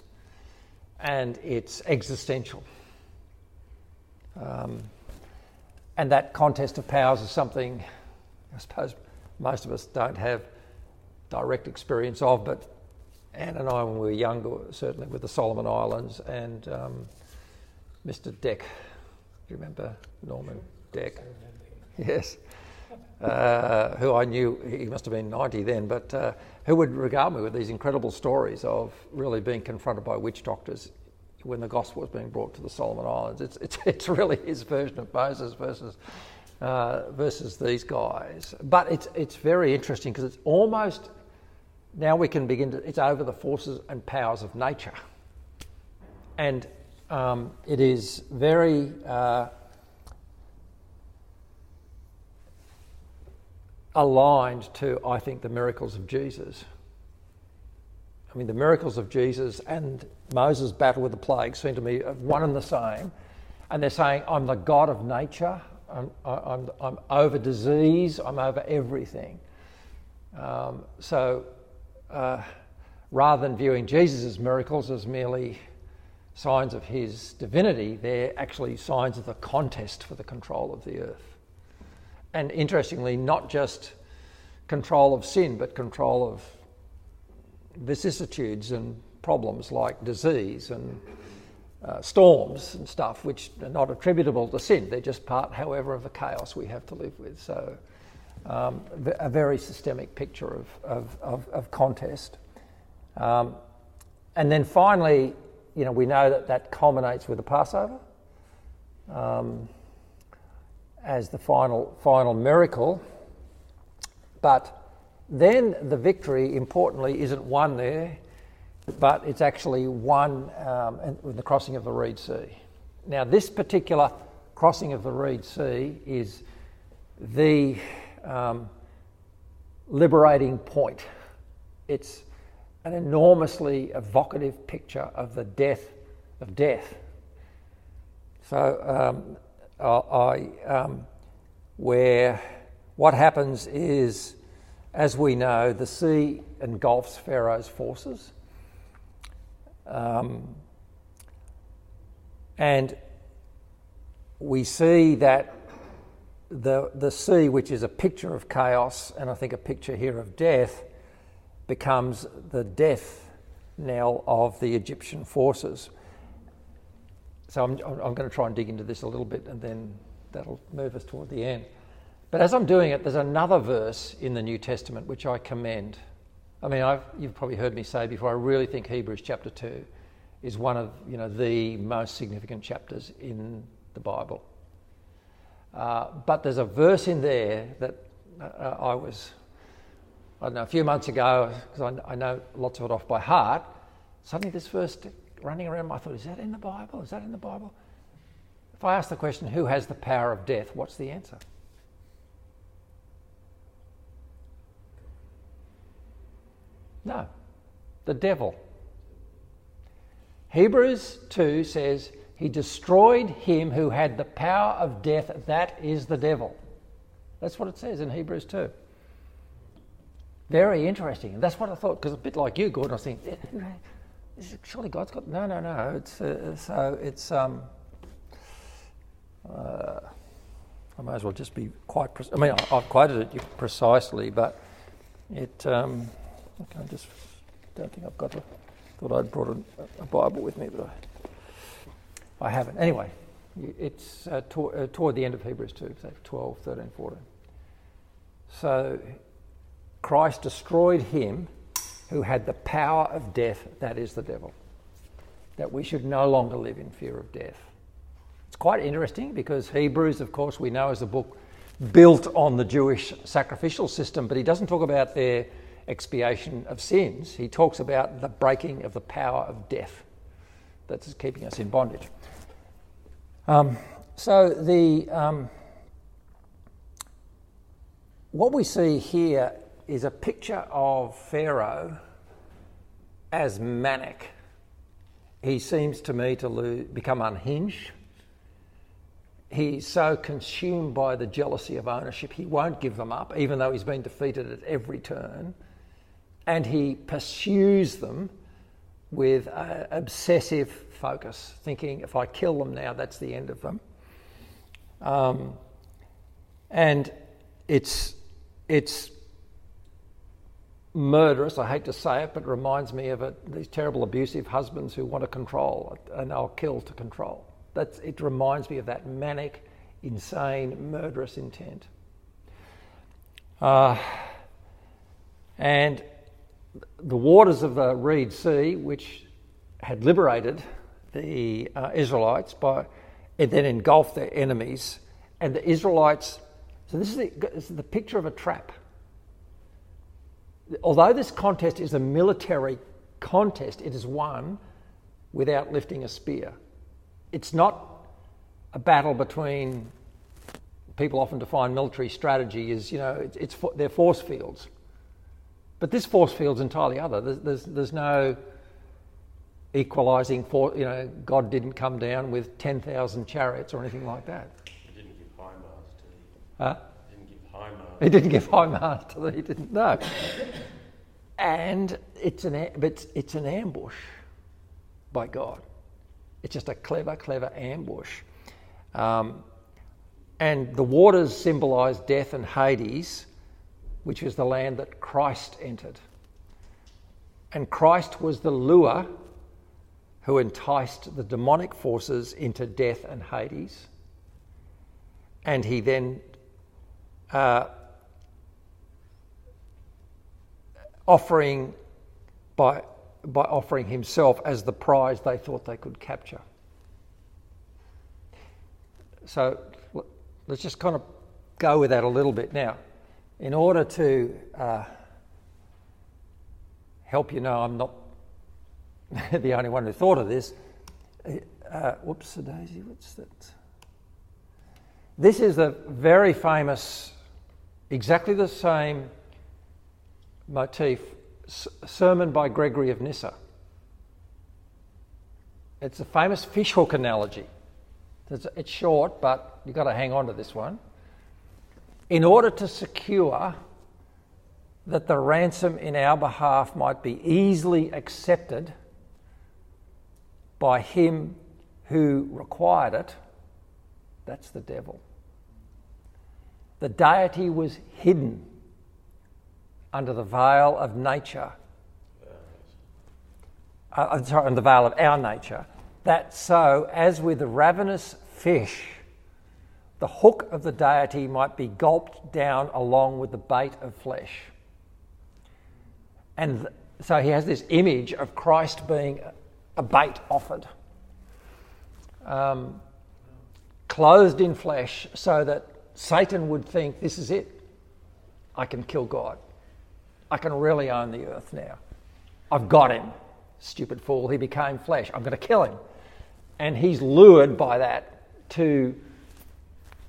and it's existential. Um, and that contest of powers is something I suppose most of us don't have direct experience of, but Anne and I, when we were younger, certainly with the Solomon Islands and um, Mr. Deck. Do you remember Norman Deck? Yes. Uh, who I knew, he must have been 90 then, but uh, who would regard me with these incredible stories of really being confronted by witch doctors when the gospel was being brought to the Solomon Islands. It's, it's, it's really his version of Moses versus, uh, versus these guys. But it's, it's very interesting because it's almost, now we can begin to, it's over the forces and powers of nature. And um, it is very uh, aligned to, I think, the miracles of Jesus. I mean, the miracles of Jesus and Moses' battle with the plague seem to me one and the same. And they're saying, I'm the God of nature, I'm, I'm, I'm over disease, I'm over everything. Um, so uh, rather than viewing Jesus' miracles as merely signs of his divinity, they're actually signs of the contest for the control of the earth. And interestingly, not just control of sin, but control of vicissitudes and problems like disease and uh, storms and stuff, which are not attributable to sin. They're just part, however, of the chaos we have to live with. So, um, a very systemic picture of, of, of, of contest. Um, and then finally, you know, we know that that culminates with the Passover um, as the final, final miracle. But then the victory, importantly, isn't won there, but it's actually won um, in the crossing of the Reed Sea. Now, this particular crossing of the Reed Sea is the um, liberating point. It's an enormously evocative picture of the death of death. So, um, I, um, where what happens is as we know, the sea engulfs Pharaoh's forces. Um, and we see that the, the sea, which is a picture of chaos and I think a picture here of death, becomes the death knell of the Egyptian forces. So I'm, I'm going to try and dig into this a little bit and then that'll move us toward the end. But as I'm doing it, there's another verse in the New Testament which I commend. I mean, I've, you've probably heard me say before, I really think Hebrews chapter 2 is one of you know, the most significant chapters in the Bible. Uh, but there's a verse in there that uh, I was, I don't know, a few months ago, because I, I, know lots of it off by heart, suddenly this verse running around, I thought, is that in the Bible? Is that in the Bible? If I ask the question, who has the power of death, what's the answer? No, the devil. Hebrews 2 says, He destroyed him who had the power of death, that is the devil. That's what it says in Hebrews 2. Very interesting. And that's what I thought, because a bit like you, Gordon, I was thinking, surely God's got. No, no, no. It's, uh, so it's. Um, Uh, I may as well just be quite. Pre- I mean, I, I've quoted it precisely, but it. Um, I just don't think I've got. A, thought I'd brought a, a Bible with me, but I, I haven't. Anyway, it's uh, to, uh, toward the end of Hebrews 2, say 12, 13, 14. So Christ destroyed him who had the power of death, that is the devil. That we should no longer live in fear of death. It's quite interesting because Hebrews, of course, we know is a book built on the Jewish sacrificial system, but he doesn't talk about their expiation of sins. He talks about the breaking of the power of death that's keeping us in bondage. Um, so the um, what we see here is a picture of Pharaoh as manic. He seems to me to lose, become unhinged he's so consumed by the jealousy of ownership, he won't give them up, even though he's been defeated at every turn. And he pursues them with uh, obsessive focus, thinking, if I kill them now, that's the end of them. Um, and it's, it's murderous, I hate to say it, but it reminds me of it, these terrible abusive husbands who want to control and they'll kill to control. That's, it reminds me of that manic, insane, murderous intent. Uh, and the waters of the Reed Sea, which had liberated the uh, Israelites by, it then engulfed their enemies, and the Israelites. So this is the, this is the picture of a trap. Although this contest is a military contest, it is won without lifting a spear. It's not a battle between people often define military strategy as you know it's, it's they're force fields. But this force field's entirely other. There's, there's, there's no equalizing for you know god didn't come down with 10,000 chariots or anything like that. He didn't give high to huh? didn't give HIMARS he didn't give mars to the he didn't know and it's an it's, it's an ambush by god it's just a clever, clever ambush. Um, and the waters symbolize death and Hades, which is the land that Christ entered. And Christ was the lure who enticed the demonic forces into death and Hades. And he then uh, offering by by offering himself as the prize they thought they could capture. So let's just kind of go with that a little bit. Now, in order to uh, help you know I'm not the only one who thought of this, uh, whoops, daisy, what's that? This is a very famous, exactly the same motif sermon by Gregory of Nyssa. It's a famous fishhook analogy. It's short, but you've got to hang on to this one. In order to secure that the ransom in our behalf might be easily accepted by him who required it, that's the devil. The deity was hidden under the veil of nature, uh, uh, sorry, under the veil of our nature, that so, as with the ravenous fish, the hook of the deity might be gulped down along with the bait of flesh. And th- so he has this image of Christ being a bait offered, um, clothed in flesh, so that Satan would think, This is it. I can kill God. I can really own the earth now. I've got him. Stupid fool. He became flesh. I'm going to kill him. And he's lured by that to,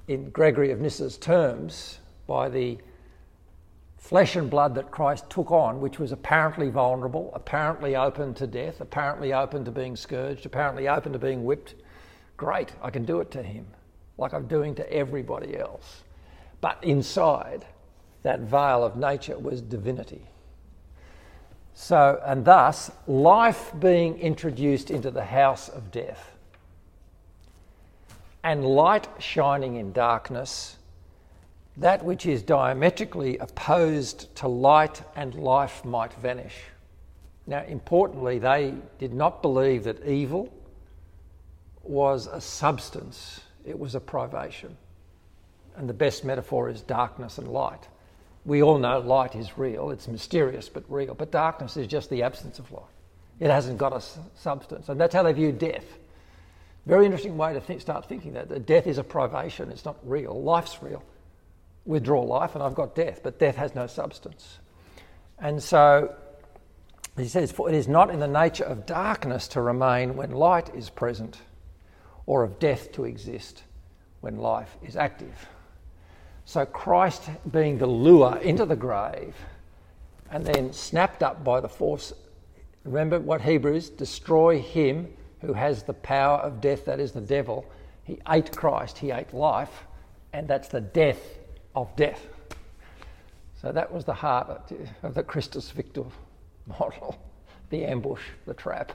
in Gregory of Nyssa's terms, by the flesh and blood that Christ took on, which was apparently vulnerable, apparently open to death, apparently open to being scourged, apparently open to being whipped. Great, I can do it to him, like I'm doing to everybody else. But inside, that veil of nature was divinity. So, and thus, life being introduced into the house of death. and light shining in darkness, that which is diametrically opposed to light and life might vanish. Now, importantly, they did not believe that evil was a substance, it was a privation. And the best metaphor is darkness and light. We all know light is real, it's mysterious but real, but darkness is just the absence of light. It hasn't got a substance. And that's how they view death. Very interesting way to think, start thinking that. that. Death is a privation, it's not real. Life's real. Withdraw life, and I've got death, but death has no substance. And so he says, For it is not in the nature of darkness to remain when light is present, or of death to exist when life is active. So Christ being the lure into the grave and then snapped up by the force. Remember what Hebrews destroy him who has the power of death, that is the devil. He ate Christ, he ate life, and that's the death of death. So that was the heart of the Christus Victor model the ambush, the trap.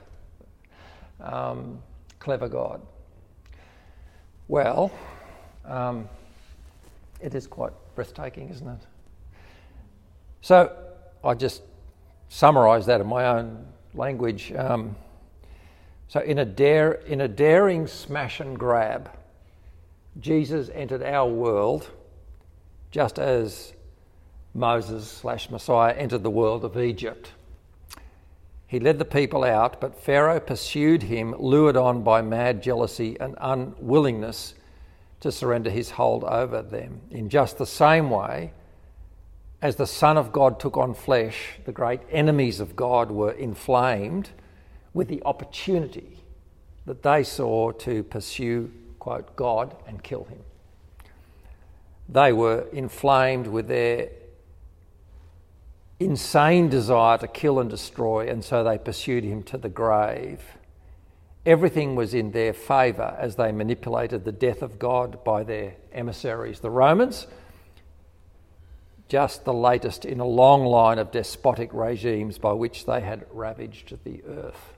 Um, clever God. Well, um, it is quite breathtaking, isn't it? So I just summarise that in my own language. Um, so in a dare, in a daring smash and grab, Jesus entered our world, just as Moses slash Messiah entered the world of Egypt. He led the people out, but Pharaoh pursued him, lured on by mad jealousy and unwillingness to surrender his hold over them. In just the same way, as the Son of God took on flesh, the great enemies of God were inflamed with the opportunity that they saw to pursue, quote, God and kill him. They were inflamed with their insane desire to kill and destroy, and so they pursued him to the grave. Everything was in their favour as they manipulated the death of God by their emissaries. The Romans, just the latest in a long line of despotic regimes by which they had ravaged the earth.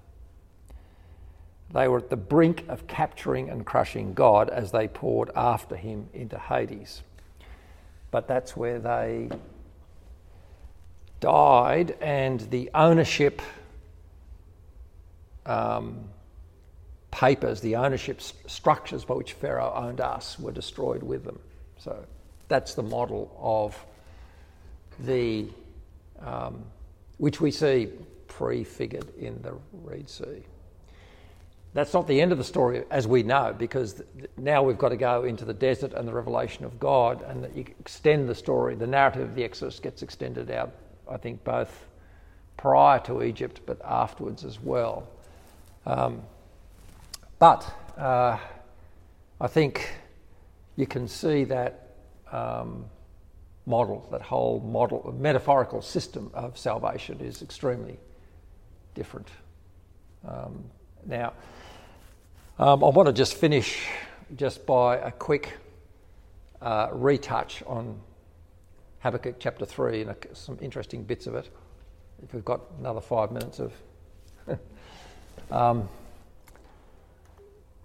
They were at the brink of capturing and crushing God as they poured after him into Hades. But that's where they died, and the ownership um, papers, the ownership st- structures by which Pharaoh owned us were destroyed with them. So that's the model of the, um, which we see prefigured in the Red Sea. That's not the end of the story, as we know, because now we've got to go into the desert and the revelation of God, and that you extend the story. The narrative of the Exodus gets extended out, I think, both prior to Egypt but afterwards as well. Um, but uh, I think you can see that um, model, that whole model, metaphorical system of salvation is extremely different. Um, now, um, I want to just finish just by a quick uh, retouch on Habakkuk chapter 3 and some interesting bits of it. If we've got another five minutes of.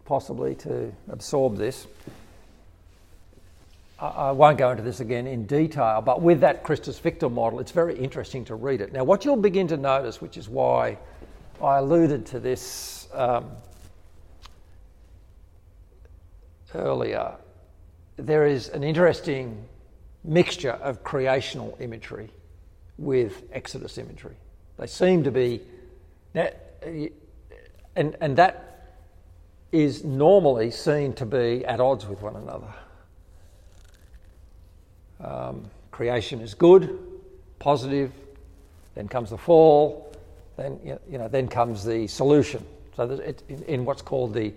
possibly to absorb this. I won't go into this again in detail, but with that Christus Victor model, it's very interesting to read it. Now, what you'll begin to notice, which is why I alluded to this um, earlier, there is an interesting mixture of creational imagery with Exodus imagery. They seem to be, and, and that is normally seen to be at odds with one another. Um, creation is good, positive, then comes the fall, then you know, then comes the solution. So it, in what's called the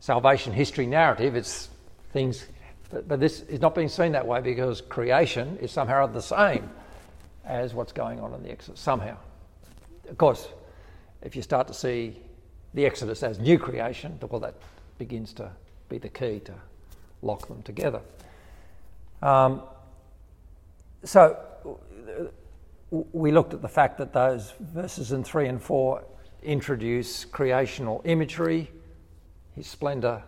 salvation history narrative, it's things, but, but this is not being seen that way because creation is somehow the same as what's going on in the Exodus. Somehow, of course, if you start to see the Exodus as new creation, well, that begins to be the key to lock them together. Um, so we looked at the fact that those verses in 3 and 4 introduce creational imagery, his splendour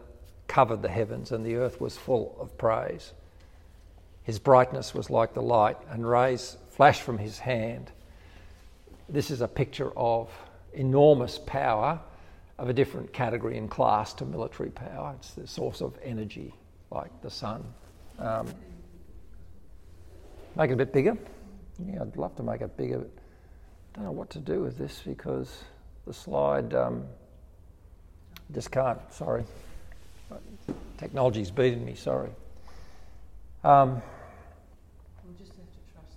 covered the heavens, and the earth was full of praise. His brightness was like the light, and rays flashed from his hand. This is a picture of enormous power of a different category and class to military power. It's the source of energy, like the sun. Um, make it a bit bigger. Yeah, I'd love to make it bigger. But I don't know what to do with this because the slide um, just can't. Sorry, technology's beating me. Sorry. Um, We'll just have to trust.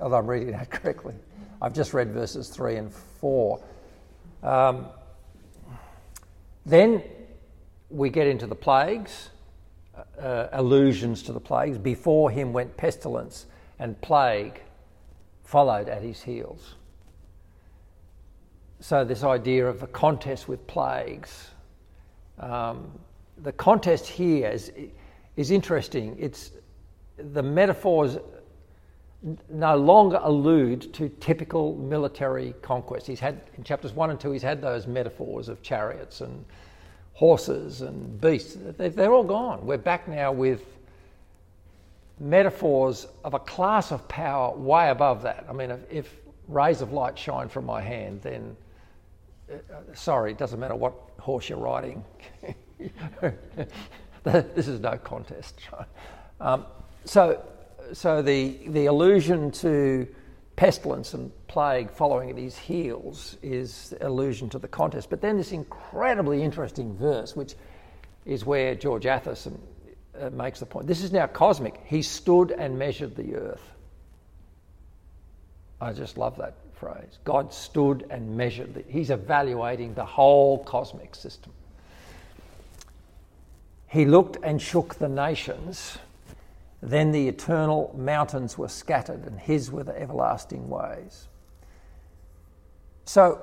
although I'm reading that correctly. I've just read verses 3 and 4. Um, then we get into the plagues, uh, allusions to the plagues. Before him went pestilence, and plague followed at his heels. So, this idea of the contest with plagues. Um, the contest here is, is interesting. It's the metaphors no longer allude to typical military conquest. He's had in chapters one and two. He's had those metaphors of chariots and horses and beasts. They- They're all gone. We're back now with metaphors of a class of power way above that. I mean, if, if rays of light shine from my hand, then uh, sorry, it doesn't matter what horse you're riding. this is no contest. Um, so, so the the allusion to pestilence and plague following at his heels is allusion to the contest. But then this incredibly interesting verse, which is where George Athison uh, makes the point. This is now cosmic. He stood and measured the earth. I just love that phrase. God stood and measured. The, he's evaluating the whole cosmic system. He looked and shook the nations. Then the eternal mountains were scattered, and his were the everlasting ways. So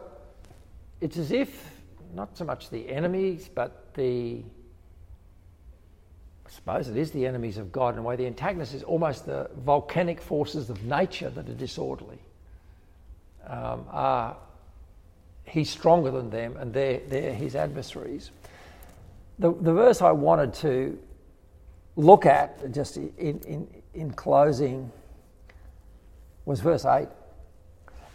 it's as if not so much the enemies, but the I suppose it is the enemies of God in a way. The antagonist is almost the volcanic forces of nature that are disorderly. Um, are, he's stronger than them, and they're, they're his adversaries. The, the verse I wanted to look at, just in, in, in closing, was verse 8.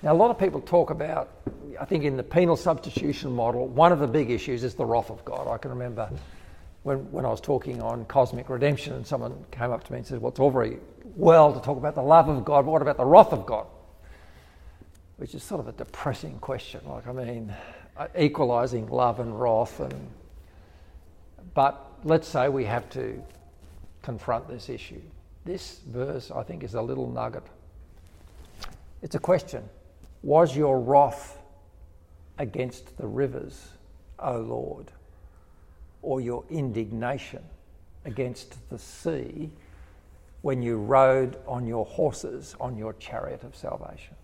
Now, a lot of people talk about, I think in the penal substitution model, one of the big issues is the wrath of God. I can remember when, when I was talking on cosmic redemption, and someone came up to me and said, Well, it's all very well to talk about the love of God, but what about the wrath of God? Which is sort of a depressing question. Like, I mean, uh, equalizing love and wrath. And, but let's say we have to confront this issue. This verse, I think, is a little nugget. It's a question Was your wrath against the rivers, O Lord? or your indignation against the sea when you rode on your horses on your chariot of salvation.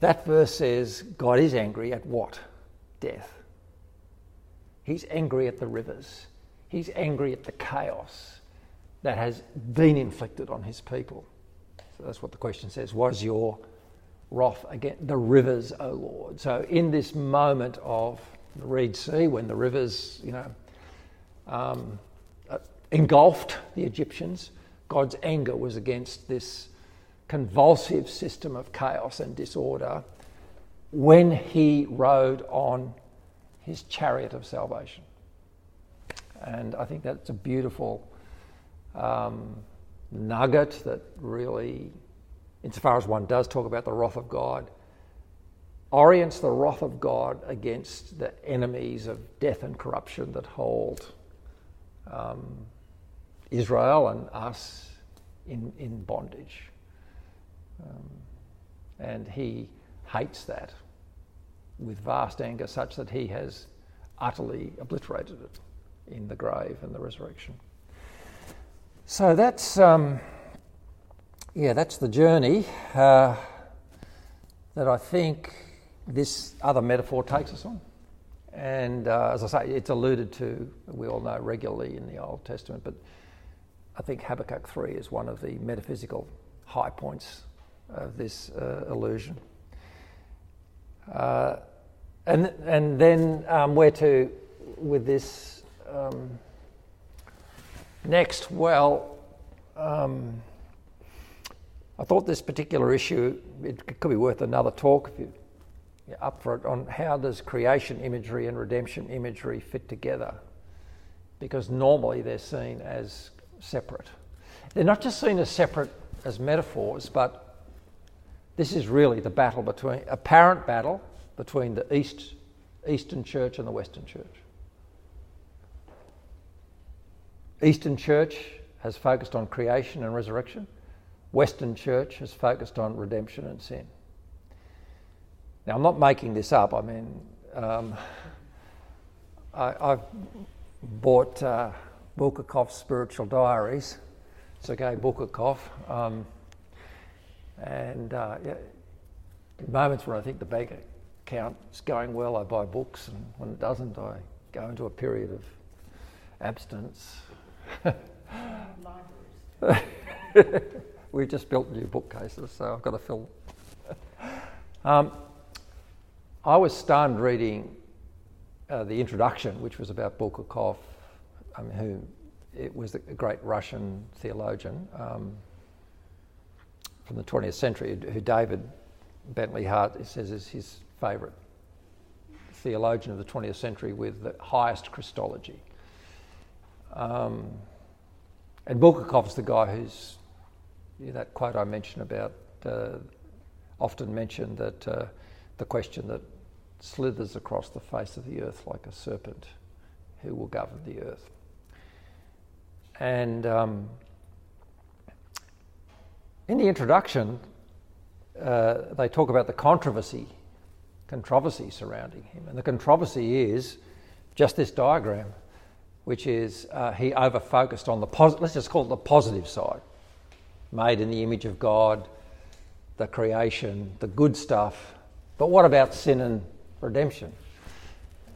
That verse says God is angry at what? Death. He's angry at the rivers. He's angry at the chaos that has been inflicted on his people. So that's what the question says. Was your wrath against the rivers, O Lord. So in this moment of the Reed Sea, when the rivers, you know, um, uh, engulfed the Egyptians, God's anger was against this convulsive system of chaos and disorder when he rode on his chariot of salvation. And I think that's a beautiful um, nugget that really insofar as one does talk about the wrath of God, orients the wrath of God against the enemies of death and corruption that hold um, Israel and us in, in bondage. Um, and he hates that with vast anger, such that he has utterly obliterated it in the grave and the resurrection. So that's. Um, yeah, that's the journey uh, that I think this other metaphor takes us on. And uh, as I say, it's alluded to, we all know, regularly in the Old Testament, but I think Habakkuk 3 is one of the metaphysical high points of this uh. Uh, and and then um, where to with this um, next? Well, um, I thought this particular issue it could be worth another talk if you, you're up for it on how does creation imagery and redemption imagery fit together, because normally they're seen as separate. They're not just seen as separate as metaphors, but this is really the battle between apparent battle between the East, Eastern Church and the Western Church. Eastern Church has focused on creation and resurrection. Western Church has focused on redemption and sin. Now, I'm not making this up. I mean, um, I, have bought uh, Bulgakov's Spiritual Diaries, Sergei Bulgakov, um, and uh, yeah, moments when I think the bank is going well, I buy books, and when it doesn't, I go into a period of abstinence. We've just built new bookcases, so I've got to fill. um, I was stunned reading uh, the introduction, which was about Bulgakov, um, who it was a great Russian theologian um, from the 20th century, who David Bentley Hart says is his favourite theologian of the 20th century with the highest Christology. Um, and Bulgakov's the guy who's that quote I mentioned about uh, often mentioned that uh, the question that slithers across the face of the earth like a serpent, who will govern the earth? And um, in the introduction, uh, they talk about the controversy, controversy surrounding him, and the controversy is just this diagram, which is uh, he over focused on the positive. Let's just call it the positive side made in the image of God, the creation, the good stuff. But what about sin and redemption?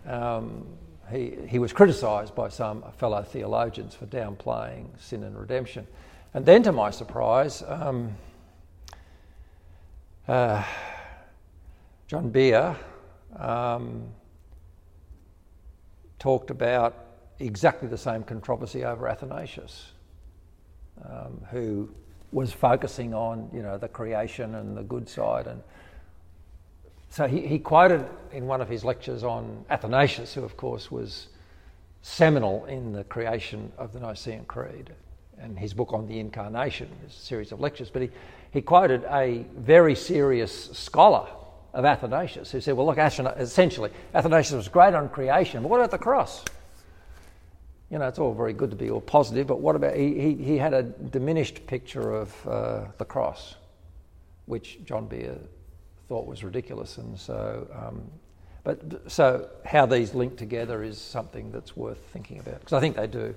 Um, he, he was criticised by some fellow theologians for downplaying sin and redemption. And then, to my surprise, um, uh, John Behr um, talked about exactly the same controversy over Athanasius, um, who was focusing on you know the creation and the good side and so he, he quoted in one of his lectures on Athanasius, who of course was seminal in the creation of the Nicene Creed and his book on the Incarnation, his series of lectures. But he, he quoted a very serious scholar of Athanasius who said, Well, look, essentially, Athanasius was great on creation, but what about the cross? you know, it's all very good to be all positive, but what about, he, he, he had a diminished picture of uh, the cross, which John Behr thought was ridiculous. And so, um, but so how these link together is something that's worth thinking about, because I think they do.